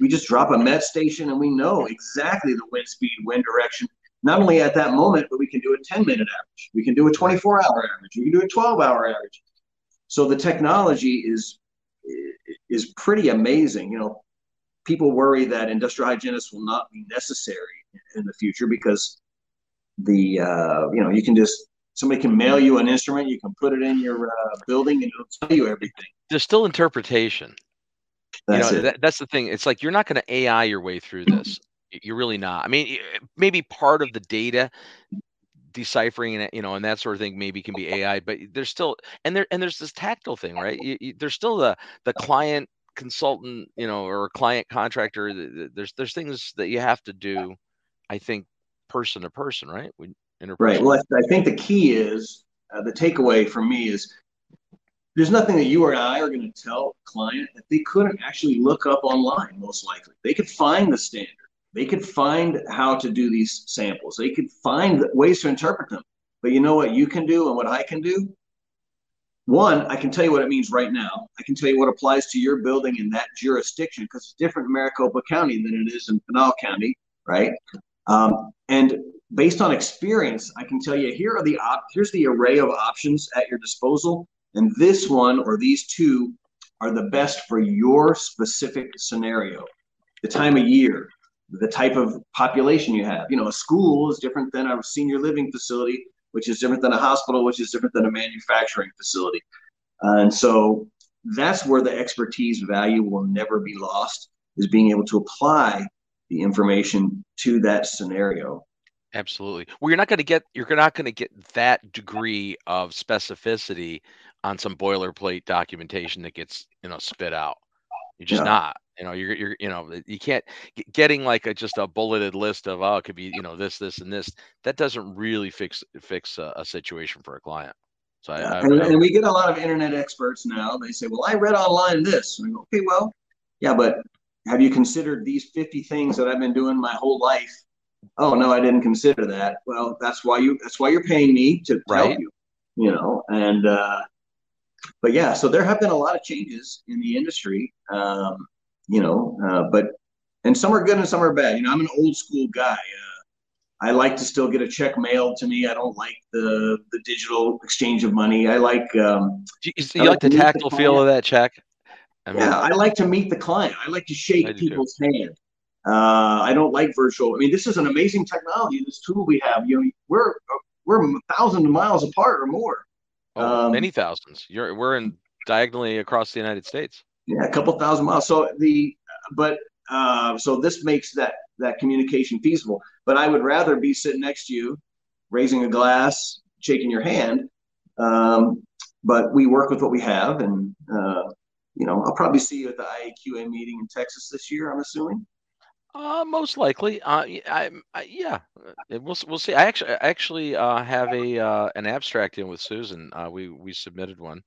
we just drop a met station and we know exactly the wind speed, wind direction, not only at that moment, but we can do a 10 minute average. We can do a 24 hour average. We can do a 12 hour average. So the technology is is pretty amazing. You know, people worry that industrial hygienists will not be necessary in the future because the uh, you know you can just somebody can mail you an instrument, you can put it in your uh, building, and it'll tell you everything. There's still interpretation. That's you know, that, that's the thing. It's like you're not going to AI your way through this. You're really not. I mean, maybe part of the data deciphering and you know and that sort of thing maybe can be AI, but there's still and there and there's this tactile thing, right? You, you, there's still the the client consultant, you know, or client contractor. There's there's things that you have to do. I think person to person, right? Right. Well, I think the key is uh, the takeaway for me is there's nothing that you or I are going to tell a client that they couldn't actually look up online, most likely. They could find the standard. They could find how to do these samples. They could find ways to interpret them. But you know what you can do and what I can do? One, I can tell you what it means right now. I can tell you what applies to your building in that jurisdiction because it's different in Maricopa County than it is in Pinal County, right? Um, and based on experience, I can tell you here are the op- here's the array of options at your disposal and this one or these two are the best for your specific scenario, the time of year, the type of population you have. You know, a school is different than a senior living facility, which is different than a hospital, which is different than a manufacturing facility. And so that's where the expertise value will never be lost is being able to apply the information to that scenario. Absolutely. Well, you're not going to get you're not going to get that degree of specificity on some boilerplate documentation that gets you know spit out. You're just yeah. not. You know, you're you're you know you can't getting like a just a bulleted list of oh it could be you know this this and this that doesn't really fix fix a, a situation for a client. So yeah. I, I, and, I, and, we get a lot of internet experts now. They say, well, I read online this. And I go, okay, well, yeah, but have you considered these 50 things that I've been doing my whole life? Oh no, I didn't consider that. Well, that's why you that's why you're paying me to, right. help you. You know, and uh, but yeah, so there have been a lot of changes in the industry. Um, you know, uh, but and some are good and some are bad. You know, I'm an old school guy. Uh, I like to still get a check mailed to me. I don't like the the digital exchange of money. I like. Um, you, you I like, like the tactile the feel of that check? I mean, yeah, I like to meet the client. I like to shake people's too. hand. Uh, I don't like virtual. I mean, this is an amazing technology. This tool we have. You know, we're we're thousands of miles apart or more. Oh, um, many thousands. You're we're in diagonally across the United States. Yeah, a couple thousand miles. So the but uh, so this makes that that communication feasible. But I would rather be sitting next to you, raising a glass, shaking your hand. Um, but we work with what we have, and uh, you know, I'll probably see you at the IAQA meeting in Texas this year. I'm assuming. Uh, most likely. Uh, I, I, yeah, uh, we'll we'll see. I actually I actually uh, have a uh, an abstract in with Susan. Uh, we we submitted one.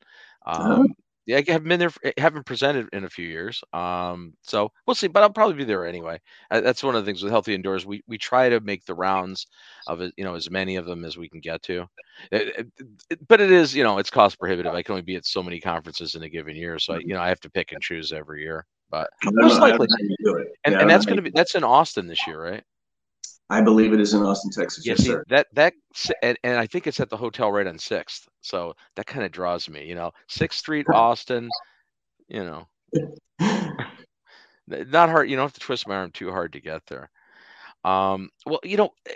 Uh-huh. Um, yeah, I haven't been there, eh, haven't presented in a few years. Um, so we'll see, but I'll probably be there anyway. Uh, that's one of the things with Healthy Indoors. We we try to make the rounds of it, you know, as many of them as we can get to. It, it, it, but it is, you know, it's cost prohibitive. I can only be at so many conferences in a given year, so I, you know, I have to pick and choose every year. But most likely, and, yeah, and that's going to be that's in Austin this year, right? I believe it is in Austin, Texas. Yeah, yes, see, sir. That that and, and I think it's at the hotel right on Sixth. So that kind of draws me. You know, Sixth Street, Austin. You know, not hard. You don't have to twist my arm too hard to get there. Um, well, you know, eh,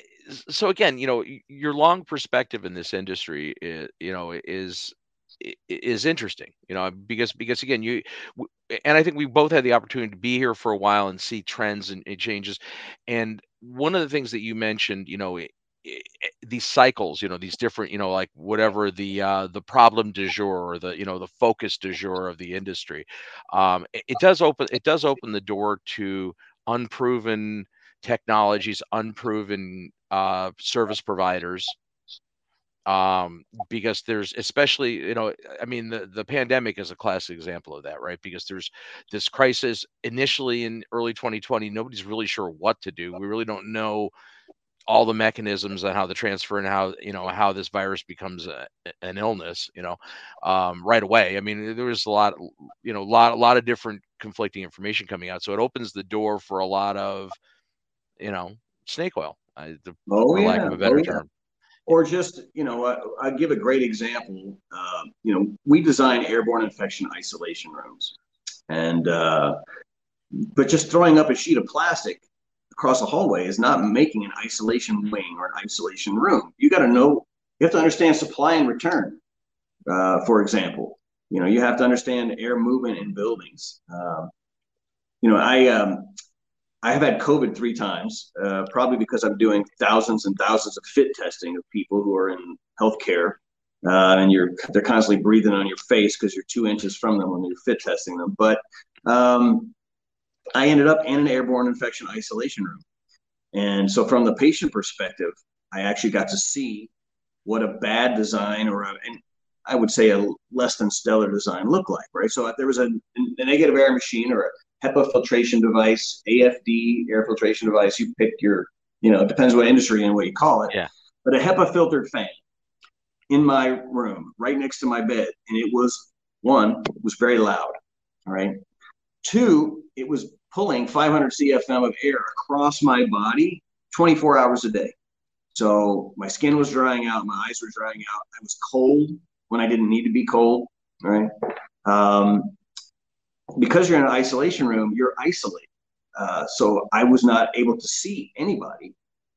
so again, you know, your long perspective in this industry, is, you know, is is interesting. You know, because because again, you and I think we both had the opportunity to be here for a while and see trends and, and changes. And one of the things that you mentioned, you know, it, these cycles, you know, these different, you know, like whatever the uh, the problem du jour or the you know the focus du jour of the industry, um, it, it does open it does open the door to unproven technologies, unproven uh, service providers, um, because there's especially you know i mean the, the pandemic is a classic example of that right? Because there's this crisis initially in early 2020 nobody's really sure what to do. We really don't know all the mechanisms and how the transfer and how you know how this virus becomes a, an illness you know um, right away. I mean there was a lot you know a lot a lot of different conflicting information coming out. So it opens the door for a lot of you know snake oil uh, the, oh, for yeah. lack of a better oh, term or just you know uh, i give a great example uh, you know we design airborne infection isolation rooms. And uh, but just throwing up a sheet of plastic across a hallway is not making an isolation wing or an isolation room. You got to know you have to understand supply and return uh, for example. You know you have to understand air movement in buildings. Um, you know i um, I have had COVID three times, uh, probably because I'm doing thousands and thousands of fit testing of people who are in healthcare, uh, and you're they're constantly breathing on your face because you're two inches from them when you're fit testing them. But um, I ended up in an airborne infection isolation room, and so from the patient perspective, I actually got to see what a bad design or a, and I would say a less than stellar design looked like. Right, so if there was a, a negative air machine or a HEPA filtration device, AFD air filtration device. You pick your, you know, it depends what industry and what you call it. Yeah. But a HEPA filtered fan in my room, right next to my bed, and it was one it was very loud. All right. Two, it was pulling 500 CFM of air across my body 24 hours a day. So my skin was drying out, my eyes were drying out. I was cold when I didn't need to be cold. Right. Um, because you're in an isolation room, you're isolated. Uh, so I was not able to see anybody.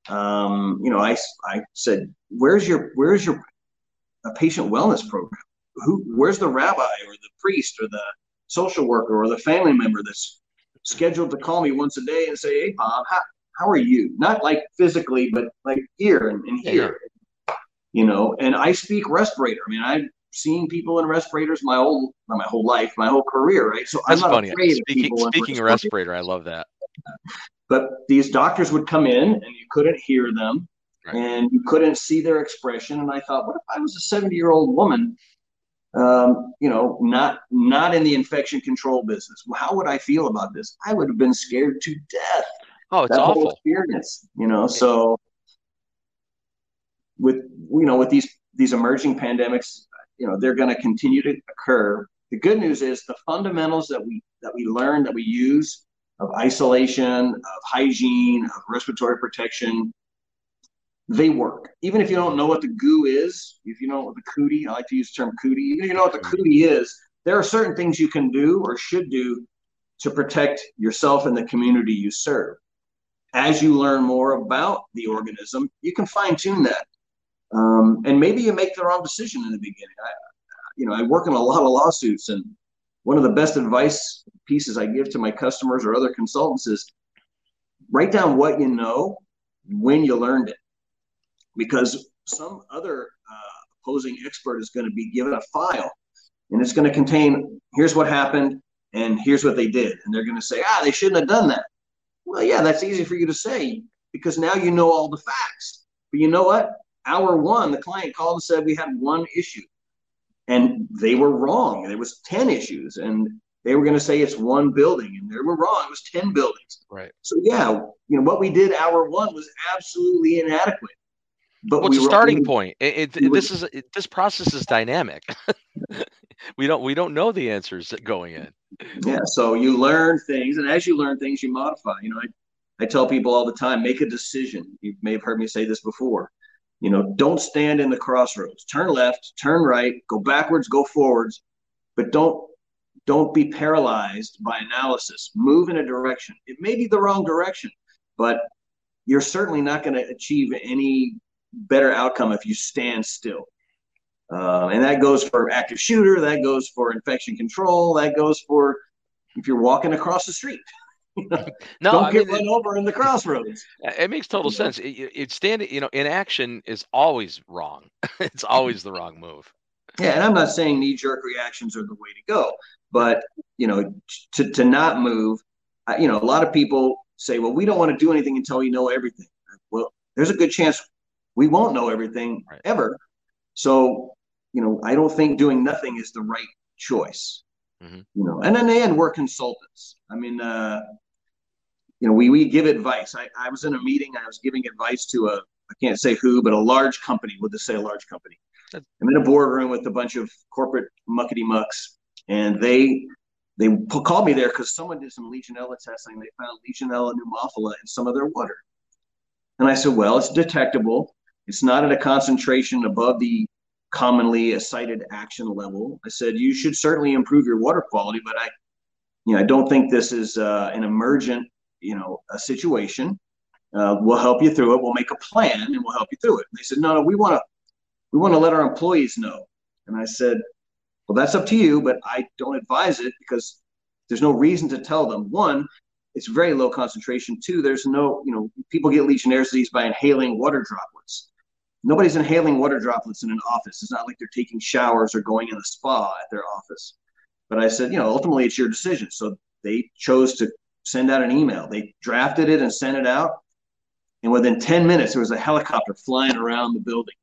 Um, you know, I, I said, where's your, where's your a patient wellness program? Who, where's the rabbi or the priest or the social worker or the family member that's scheduled to call me once a day and say, Hey, Bob, how, how are you? Not like physically, but like here and, and here, yeah. you know, and I speak respirator. I mean, I seen people in respirators my whole my whole life, my whole career, right? So That's I'm not funny. afraid speaking, of people. Speaking of respirator, I love that. But these doctors would come in and you couldn't hear them right. and you couldn't see their expression. And I thought, what if I was a 70 year old woman, um, you know, not not in the infection control business? Well, how would I feel about this? I would have been scared to death. Oh, it's that awful. Whole experience, you know. So with you know with these these emerging pandemics you know they're going to continue to occur. The good news is the fundamentals that we that we learn that we use of isolation, of hygiene, of respiratory protection, they work. Even if you don't know what the goo is, if you know what the cootie, I like to use the term cootie, even if you know what the mm-hmm. cootie is, there are certain things you can do or should do to protect yourself and the community you serve. As you learn more about the organism, you can fine tune that. Um, and maybe you make the wrong decision in the beginning. I, you know, I work in a lot of lawsuits, and one of the best advice pieces I give to my customers or other consultants is write down what you know when you learned it, because some other uh, opposing expert is going to be given a file, and it's going to contain here's what happened and here's what they did, and they're going to say ah they shouldn't have done that. Well, yeah, that's easy for you to say because now you know all the facts. But you know what? Hour one, the client called and said we had one issue and they were wrong. There was 10 issues and they were going to say it's one building and they were wrong. It was 10 buildings. Right. So yeah, you know, what we did hour one was absolutely inadequate. But what's well, the starting point? It, it, this is it, this process is dynamic. we don't we don't know the answers going in. Yeah, so you learn things, and as you learn things, you modify. You know, I, I tell people all the time, make a decision. You may have heard me say this before. You know, don't stand in the crossroads. Turn left, turn right, go backwards, go forwards, but don't don't be paralyzed by analysis. Move in a direction. It may be the wrong direction, but you're certainly not going to achieve any better outcome if you stand still. Uh, and that goes for active shooter, that goes for infection control, that goes for if you're walking across the street. no, don't I get mean, run over in the crossroads. It makes total sense. It, it standing, you know, inaction is always wrong. it's always the wrong move. Yeah, and I'm not saying knee jerk reactions are the way to go, but you know, to to not move, you know, a lot of people say, well, we don't want to do anything until we know everything. Well, there's a good chance we won't know everything right. ever. So, you know, I don't think doing nothing is the right choice. Mm-hmm. You know, and in the end, we're consultants. I mean, uh, you know, we we give advice. I, I was in a meeting. I was giving advice to a I can't say who, but a large company. We'll just say a large company. I'm in a boardroom with a bunch of corporate muckety mucks, and they they called me there because someone did some Legionella testing. They found Legionella pneumophila in some of their water, and I said, well, it's detectable. It's not at a concentration above the commonly cited action level. I said you should certainly improve your water quality, but I, you know, I don't think this is uh, an emergent, you know, a situation. Uh, we'll help you through it. We'll make a plan and we'll help you through it. And they said, no, no, we want to, we want to let our employees know. And I said, well, that's up to you, but I don't advise it because there's no reason to tell them. One, it's very low concentration. Two, there's no, you know, people get Legionnaires disease by inhaling water droplets nobody's inhaling water droplets in an office. It's not like they're taking showers or going in a spa at their office. But I said, you know, ultimately it's your decision. So they chose to send out an email. They drafted it and sent it out. And within 10 minutes, there was a helicopter flying around the building.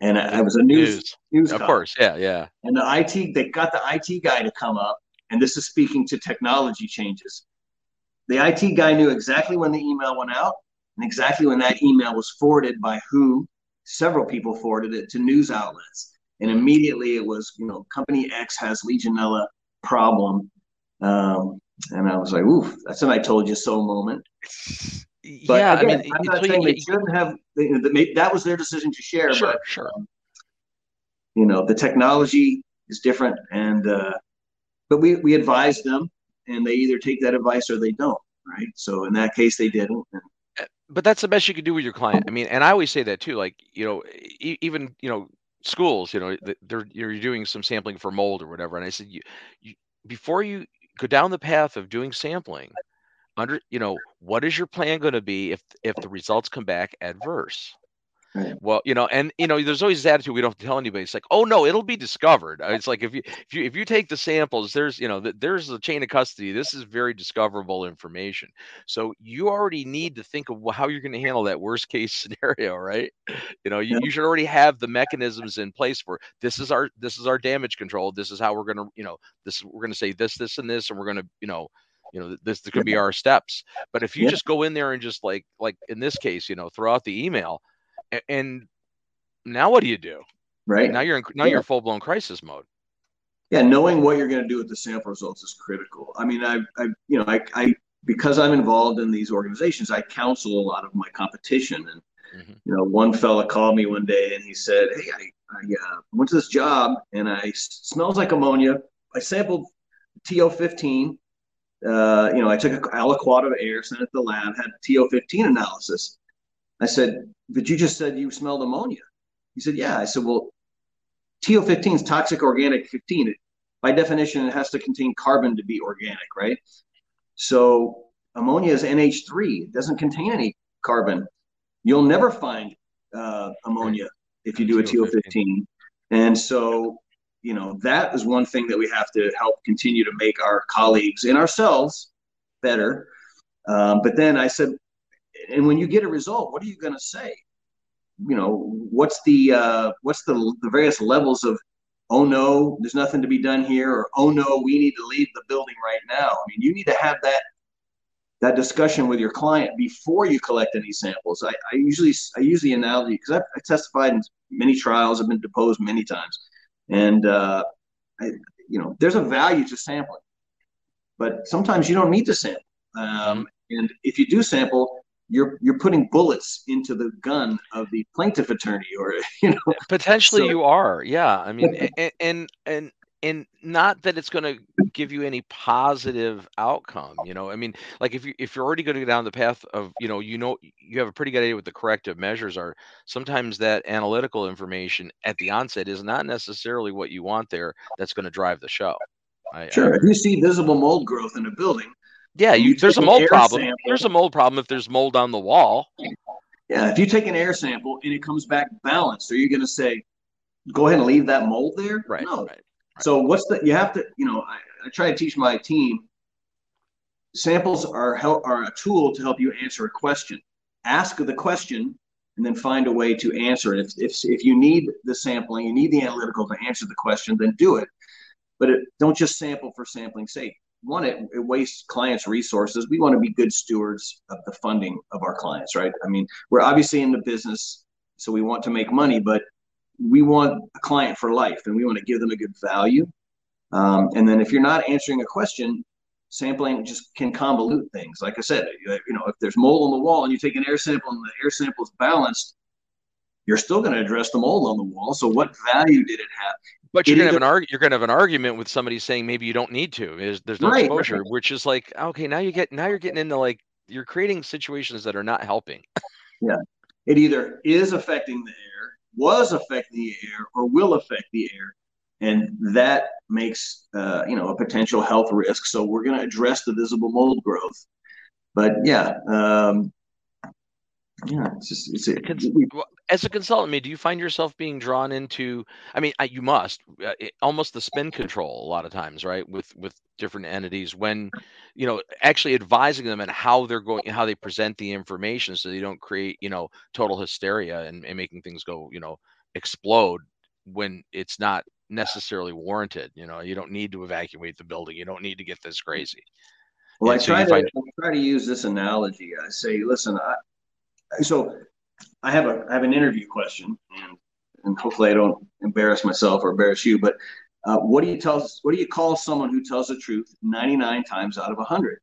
And it was a news news. news of course, yeah, yeah. And the IT, they got the IT guy to come up, and this is speaking to technology changes. The IT guy knew exactly when the email went out and exactly when that email was forwarded by who several people forwarded it to news outlets. And immediately it was, you know, company X has Legionella problem. Um, and I was like, oof, that's an I told you so moment. But yeah, again, I mean, I'm not saying they shouldn't have, you that was their decision to share. Sure, but, sure. Um, you know, the technology is different. And, uh, but we, we advise them and they either take that advice or they don't. Right. So in that case, they didn't. And, but that's the best you can do with your client. I mean, and I always say that too. Like, you know, e- even you know, schools, you know, they're you're doing some sampling for mold or whatever. And I said, you, you before you go down the path of doing sampling, under you know, what is your plan going to be if if the results come back adverse? Well, you know, and you know, there's always this attitude we don't tell anybody. It's like, oh no, it'll be discovered. It's like if you if you if you take the samples, there's you know, there's a chain of custody. This is very discoverable information. So you already need to think of how you're going to handle that worst case scenario, right? You know, you, you should already have the mechanisms in place for this is our this is our damage control. This is how we're going to you know this we're going to say this this and this, and we're going to you know you know this, this could be our steps. But if you yeah. just go in there and just like like in this case, you know, throw out the email and now what do you do? Right now you're in now yeah. you're full blown crisis mode. Yeah, knowing what you're going to do with the sample results is critical. I mean, I, I you know, I, I because I'm involved in these organizations, I counsel a lot of my competition, and Mm-hmm. You know, one fella called me one day and he said, "Hey, I, I uh, went to this job and I smells like ammonia. I sampled TO15. Uh, you know, I took a aliquot of air, sent it to the lab, had TO15 analysis. I said, but you just said you smelled ammonia. He said, yeah. I said, well, TO15 is toxic organic 15. It, by definition, it has to contain carbon to be organic, right? So ammonia is NH3. It doesn't contain any carbon. You'll never find uh, ammonia if you do a TO15. And so, you know, that is one thing that we have to help continue to make our colleagues and ourselves better. Um, but then I said, and when you get a result, what are you going to say? You know, what's the uh, what's the the various levels of oh no, there's nothing to be done here, or oh no, we need to leave the building right now. I mean, you need to have that that discussion with your client before you collect any samples. I, I usually I use the analogy because I've I testified in many trials, I've been deposed many times, and uh, I, you know, there's a value to sampling, but sometimes you don't need to sample. Um, and if you do sample, you're you're putting bullets into the gun of the plaintiff attorney or you know. Potentially so, you are yeah. I mean and and and and not that it's going to give you any positive outcome you know. I mean like if you if you're already going to go down the path of you know you know you have a pretty good idea what the corrective measures are sometimes that analytical information at the onset is not necessarily what you want there that's going to drive the show. I, sure I, if you see visible mold growth in a building yeah, you, there's a mold problem. Sample, there's a mold problem if there's mold on the wall. Yeah, if you take an air sample and it comes back balanced, are you going to say, go ahead and leave that mold there? Right. No. Right, right. So what's the? You have to. You know, I, I try to teach my team. Samples are help are a tool to help you answer a question. Ask the question and then find a way to answer it. If, if, if you need the sampling, you need the analytical to answer the question, then do it. But it, don't just sample for sampling sake one, it, it wastes clients' resources. We want to be good stewards of the funding of our clients, right? I mean, we're obviously in the business, so we want to make money, but we want a client for life and we want to give them a good value. Um, and then if you're not answering a question, sampling just can convolute things. Like I said, you know, if there's mold on the wall and you take an air sample and the air sample is balanced, you're still going to address the mold on the wall. So what value did it have? But you're gonna have an arg- you're gonna have an argument with somebody saying maybe you don't need to. Is there's no right, exposure, right. which is like okay, now you get now you're getting into like you're creating situations that are not helping. yeah, it either is affecting the air, was affecting the air, or will affect the air, and that makes uh, you know a potential health risk. So we're going to address the visible mold growth. But yeah, um, yeah, it's just it's a, as a consultant, I mean, do you find yourself being drawn into? I mean, you must uh, it, almost the spin control a lot of times, right? With with different entities when you know actually advising them and how they're going, how they present the information, so they don't create you know total hysteria and, and making things go you know explode when it's not necessarily warranted. You know, you don't need to evacuate the building. You don't need to get this crazy. Well, I try to find- I try to use this analogy. I say, listen, I, so I have a I have an interview question, and and hopefully I don't embarrass myself or embarrass you. But uh, what do you tell what do you call someone who tells the truth 99 times out of 100?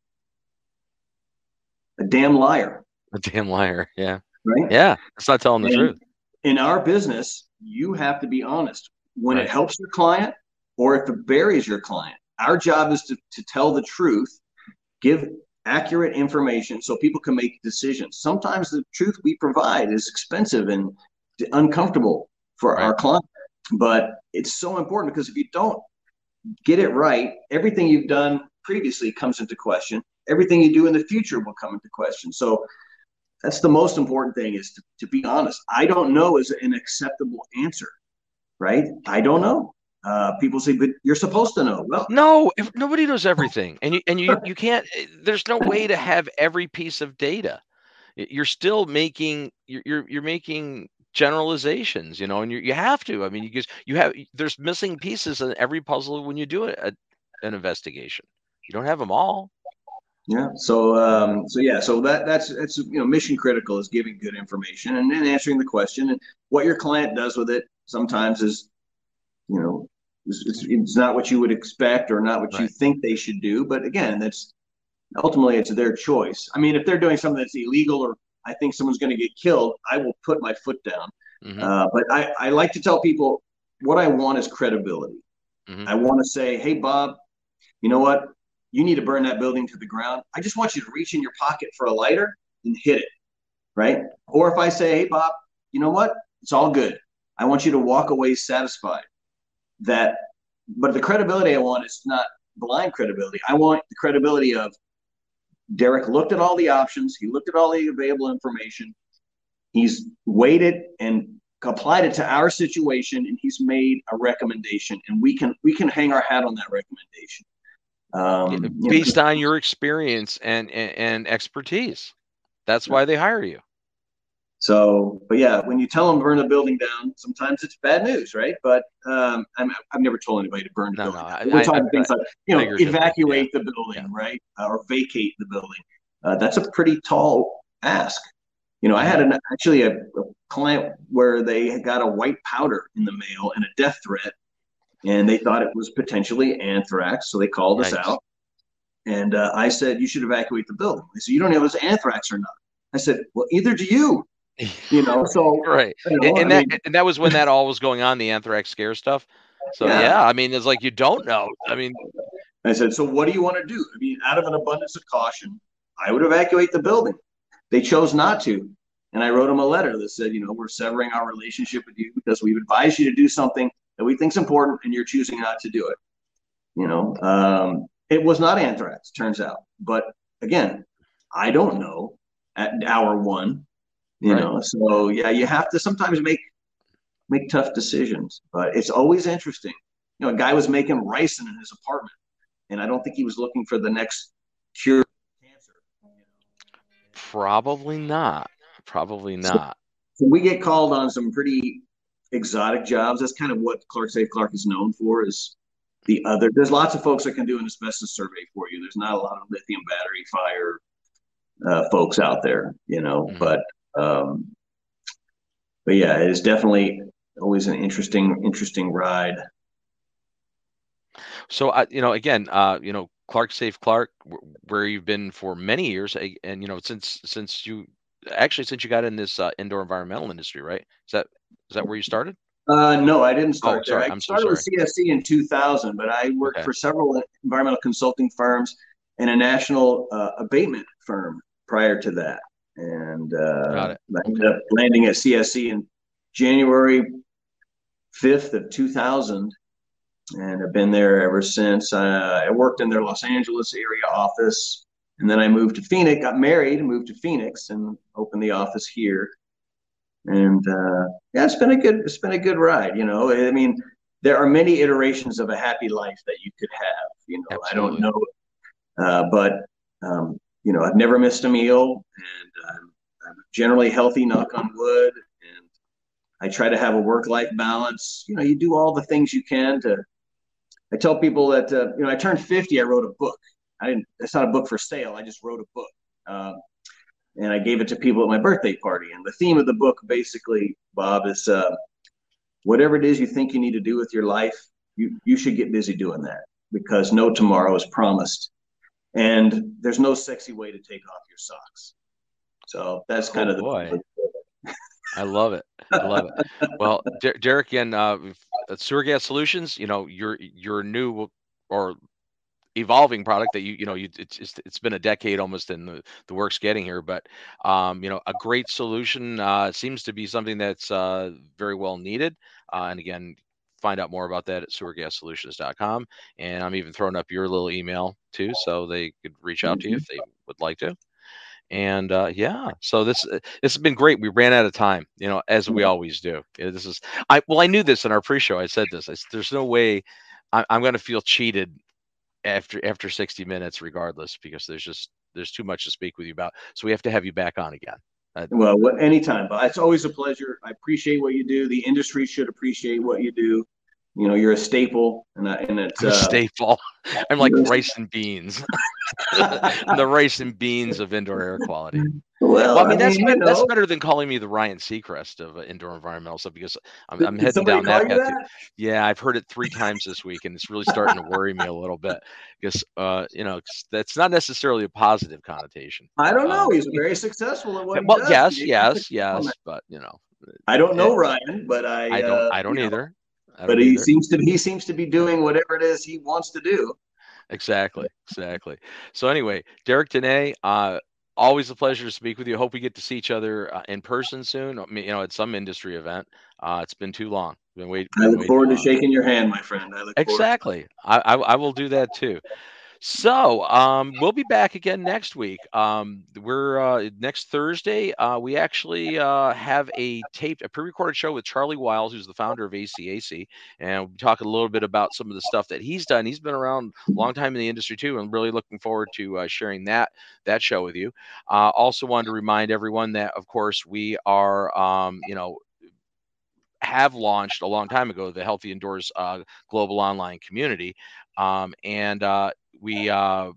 A damn liar. A damn liar. Yeah. Right. Yeah. It's not telling the and truth. In our business, you have to be honest when right. it helps your client or if it buries your client. Our job is to, to tell the truth, give accurate information so people can make decisions. Sometimes the truth we provide is expensive and uncomfortable for right. our client, but it's so important because if you don't get it right, everything you've done previously comes into question. Everything you do in the future will come into question. So that's the most important thing is to, to be honest. I don't know is an acceptable answer, right? I don't know. Uh, people say, but you're supposed to know. Well, no, nobody knows everything, and you and you you can't. Eh, there's no way to have every piece of data. You're still making you're you're, you're making generalizations, you know, and you you have to. I mean, because you have there's missing pieces in every puzzle when you do a, a an investigation. You don't have them all. Yeah. So um, so yeah. So that that's that's you know mission critical is giving good information and then answering the question and what your client does with it sometimes is you know it's, it's, not what you would expect or not what right. you think they should do. But again, that's ultimately it's their choice. I mean, if they're doing something that's illegal or I think someone's going to get killed, I will put my foot down. Mm-hmm. Uh, but I, I like to tell people what I want is credibility. Mm-hmm. I want to say, hey, Bob, you know what? You need to burn that building to the ground. I just want you to reach in your pocket for a lighter and hit it, right? Or if I say, hey, Bob, you know what? It's all good. I want you to walk away satisfied that, but the credibility I want is not blind credibility. I want the credibility of Derek looked at all the options, he looked at all the available information, he's weighed it and applied it to our situation, and he's made a recommendation, and we can we can hang our hat on that recommendation. Um, based you know, on your experience and, and, and expertise. That's why they hire you. So, but yeah, when you tell them to burn a building down, sometimes it's bad news, right? But um, i have never told anybody to burn the no, building. No, We're talking I, things I, like you know evacuate yeah. the building, yeah. right, uh, or vacate the building. Uh, that's a pretty tall ask. You know, I had an actually a, a client where they got a white powder in the mail and a death threat, and they thought it was potentially anthrax, so they called us out. And uh, I said, "You should evacuate the building." They said, "You don't know if it's anthrax or not." I said, "Well, either do you." You know so right you know, and, that mean, and that was when that all was going on the anthrax scare stuff so yeah. yeah. i mean it's like you don't know i mean i said so what do you want to do i mean out of an abundance of caution i would evacuate the building they chose not to and i wrote them a letter that said you know we're severing our relationship with you because we've advised you to do something that we think is important and you're choosing not to do it you know um, it was not anthrax turns out but again i don't know at hour one you right. know so yeah you have to sometimes make make tough decisions but it's always interesting. You know a guy was making ricin in his apartment and i don't think he was looking for the next cure cancer. Probably not. Probably not. so, so we get called on some pretty exotic jobs. That's kind of what clark seif clark is known for is the other there's lots of folks that can do an asbestos survey for you. There's not a lot of lithium battery fire uh, folks out there you know mm-hmm. but um, but yeah, it is definitely always an interesting, interesting ride. So, uh, you know, again, uh, you know, Clark Seif Clark, where you've been for many years, and you know, since since you actually since you got in this uh, indoor environmental industry, right? Is that is that where you started? Uh, no, I didn't start oh, sorry, there. I I'm started so with CSC in 2000, but I worked okay. for several environmental consulting firms and a national uh, abatement firm prior to that and uh, I ended up landing at CSC in January 5th of 2000 and I've been there ever since. Uh, I worked in their Los Angeles area office and then I moved to Phoenix, got married and moved to Phoenix and opened the office here. And uh, yeah, it's been a good it's been a good ride, you know. I mean, there are many iterations of a happy life that you could have, you know. Absolutely. I don't know uh, but um, you know, I've never missed a meal and I'm, I'm generally healthy, knock on wood. And I try to have a work life balance. You know, you do all the things you can to. I tell people that, uh, you know, I turned 50, I wrote a book. I didn't, it's not a book for sale. I just wrote a book. Um, and I gave it to people at my birthday party. And the theme of the book, basically, Bob, is uh, whatever it is you think you need to do with your life, you you should get busy doing that because no tomorrow is promised and there's no sexy way to take off your socks. So that's kind oh, of the boy. I love it. I love it. Well, D- Derek and uh, Sewer Gas Solutions, you know, your your new or evolving product that you you know you it's it's, it's been a decade almost in the, the work's getting here but um you know a great solution uh seems to be something that's uh very well needed uh and again find out more about that at sewergassolutions.com. And I'm even throwing up your little email too, so they could reach out to you if they would like to. And uh, yeah, so this uh, this has been great. We ran out of time, you know, as we always do. This is I well, I knew this in our pre-show. I said this. I, there's no way I, I'm going to feel cheated after after 60 minutes, regardless, because there's just there's too much to speak with you about. So we have to have you back on again. Uh, well, anytime, but it's always a pleasure. I appreciate what you do. The industry should appreciate what you do. You know, you're a staple, and I, and it's a uh, staple. I'm like rice and beans. The rice and beans of indoor air quality. well, Well, I mean that's you bet- that's know, better than calling me the Ryan Seacrest of uh, indoor environmental stuff because I'm, I'm heading down that path. that? Yeah, I've heard it three times this week, and it's really starting to worry me a little bit because uh, you know that's not necessarily a positive connotation. I don't know. Um, He's very successful at what he well, does. yes, He- yes, yes, but you know, I don't know Ryan, but I I don't, uh, I don't know, either. I But he either. seems to he seems to be doing whatever it is he wants to do. Exactly, exactly. So anyway, Derek Denis, uh, always a pleasure to speak with you. Hope we get to see each other uh, in person soon. I mean, you know, at some industry event. Uh, it's been too long. Been wait. I look waiting forward to long. shaking your hand, my friend. I look forward. Exactly. I, I I will do that too. So um, we'll be back again next week. Um, we're uh, next Thursday. Uh, we actually uh, have a taped, a pre-recorded show with Charlie Wiles, who's the founder of ACAC, and we'll talk a little bit about some of the stuff that he's done. He's been around a long time in the industry too, and really looking forward to uh, sharing that that show with you. Uh, also, wanted to remind everyone that, of course, we are, um, you know, have launched a long time ago the Healthy Indoors uh, global online community, um, and uh, we. Uh,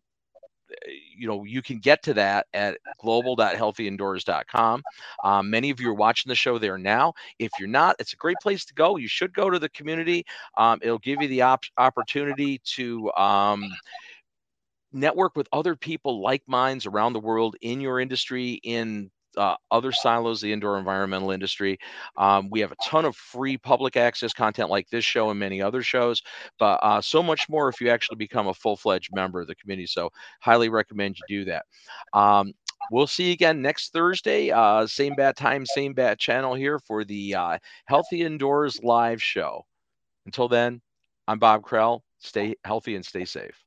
you know, you can get to that at global.healthyindoors.com. Um, many of you are watching the show there now. If you're not, it's a great place to go. You should go to the community. Um, it'll give you the op- opportunity to um, network with other people like minds around the world in your industry, in uh, other silos, the indoor environmental industry. Um, we have a ton of free public access content like this show and many other shows, but uh, so much more if you actually become a full fledged member of the community. So, highly recommend you do that. Um, We'll see you again next Thursday. Uh, same bat time, same bat channel here for the uh, Healthy Indoors live show. Until then, I'm Bob Krell. Stay healthy and stay safe.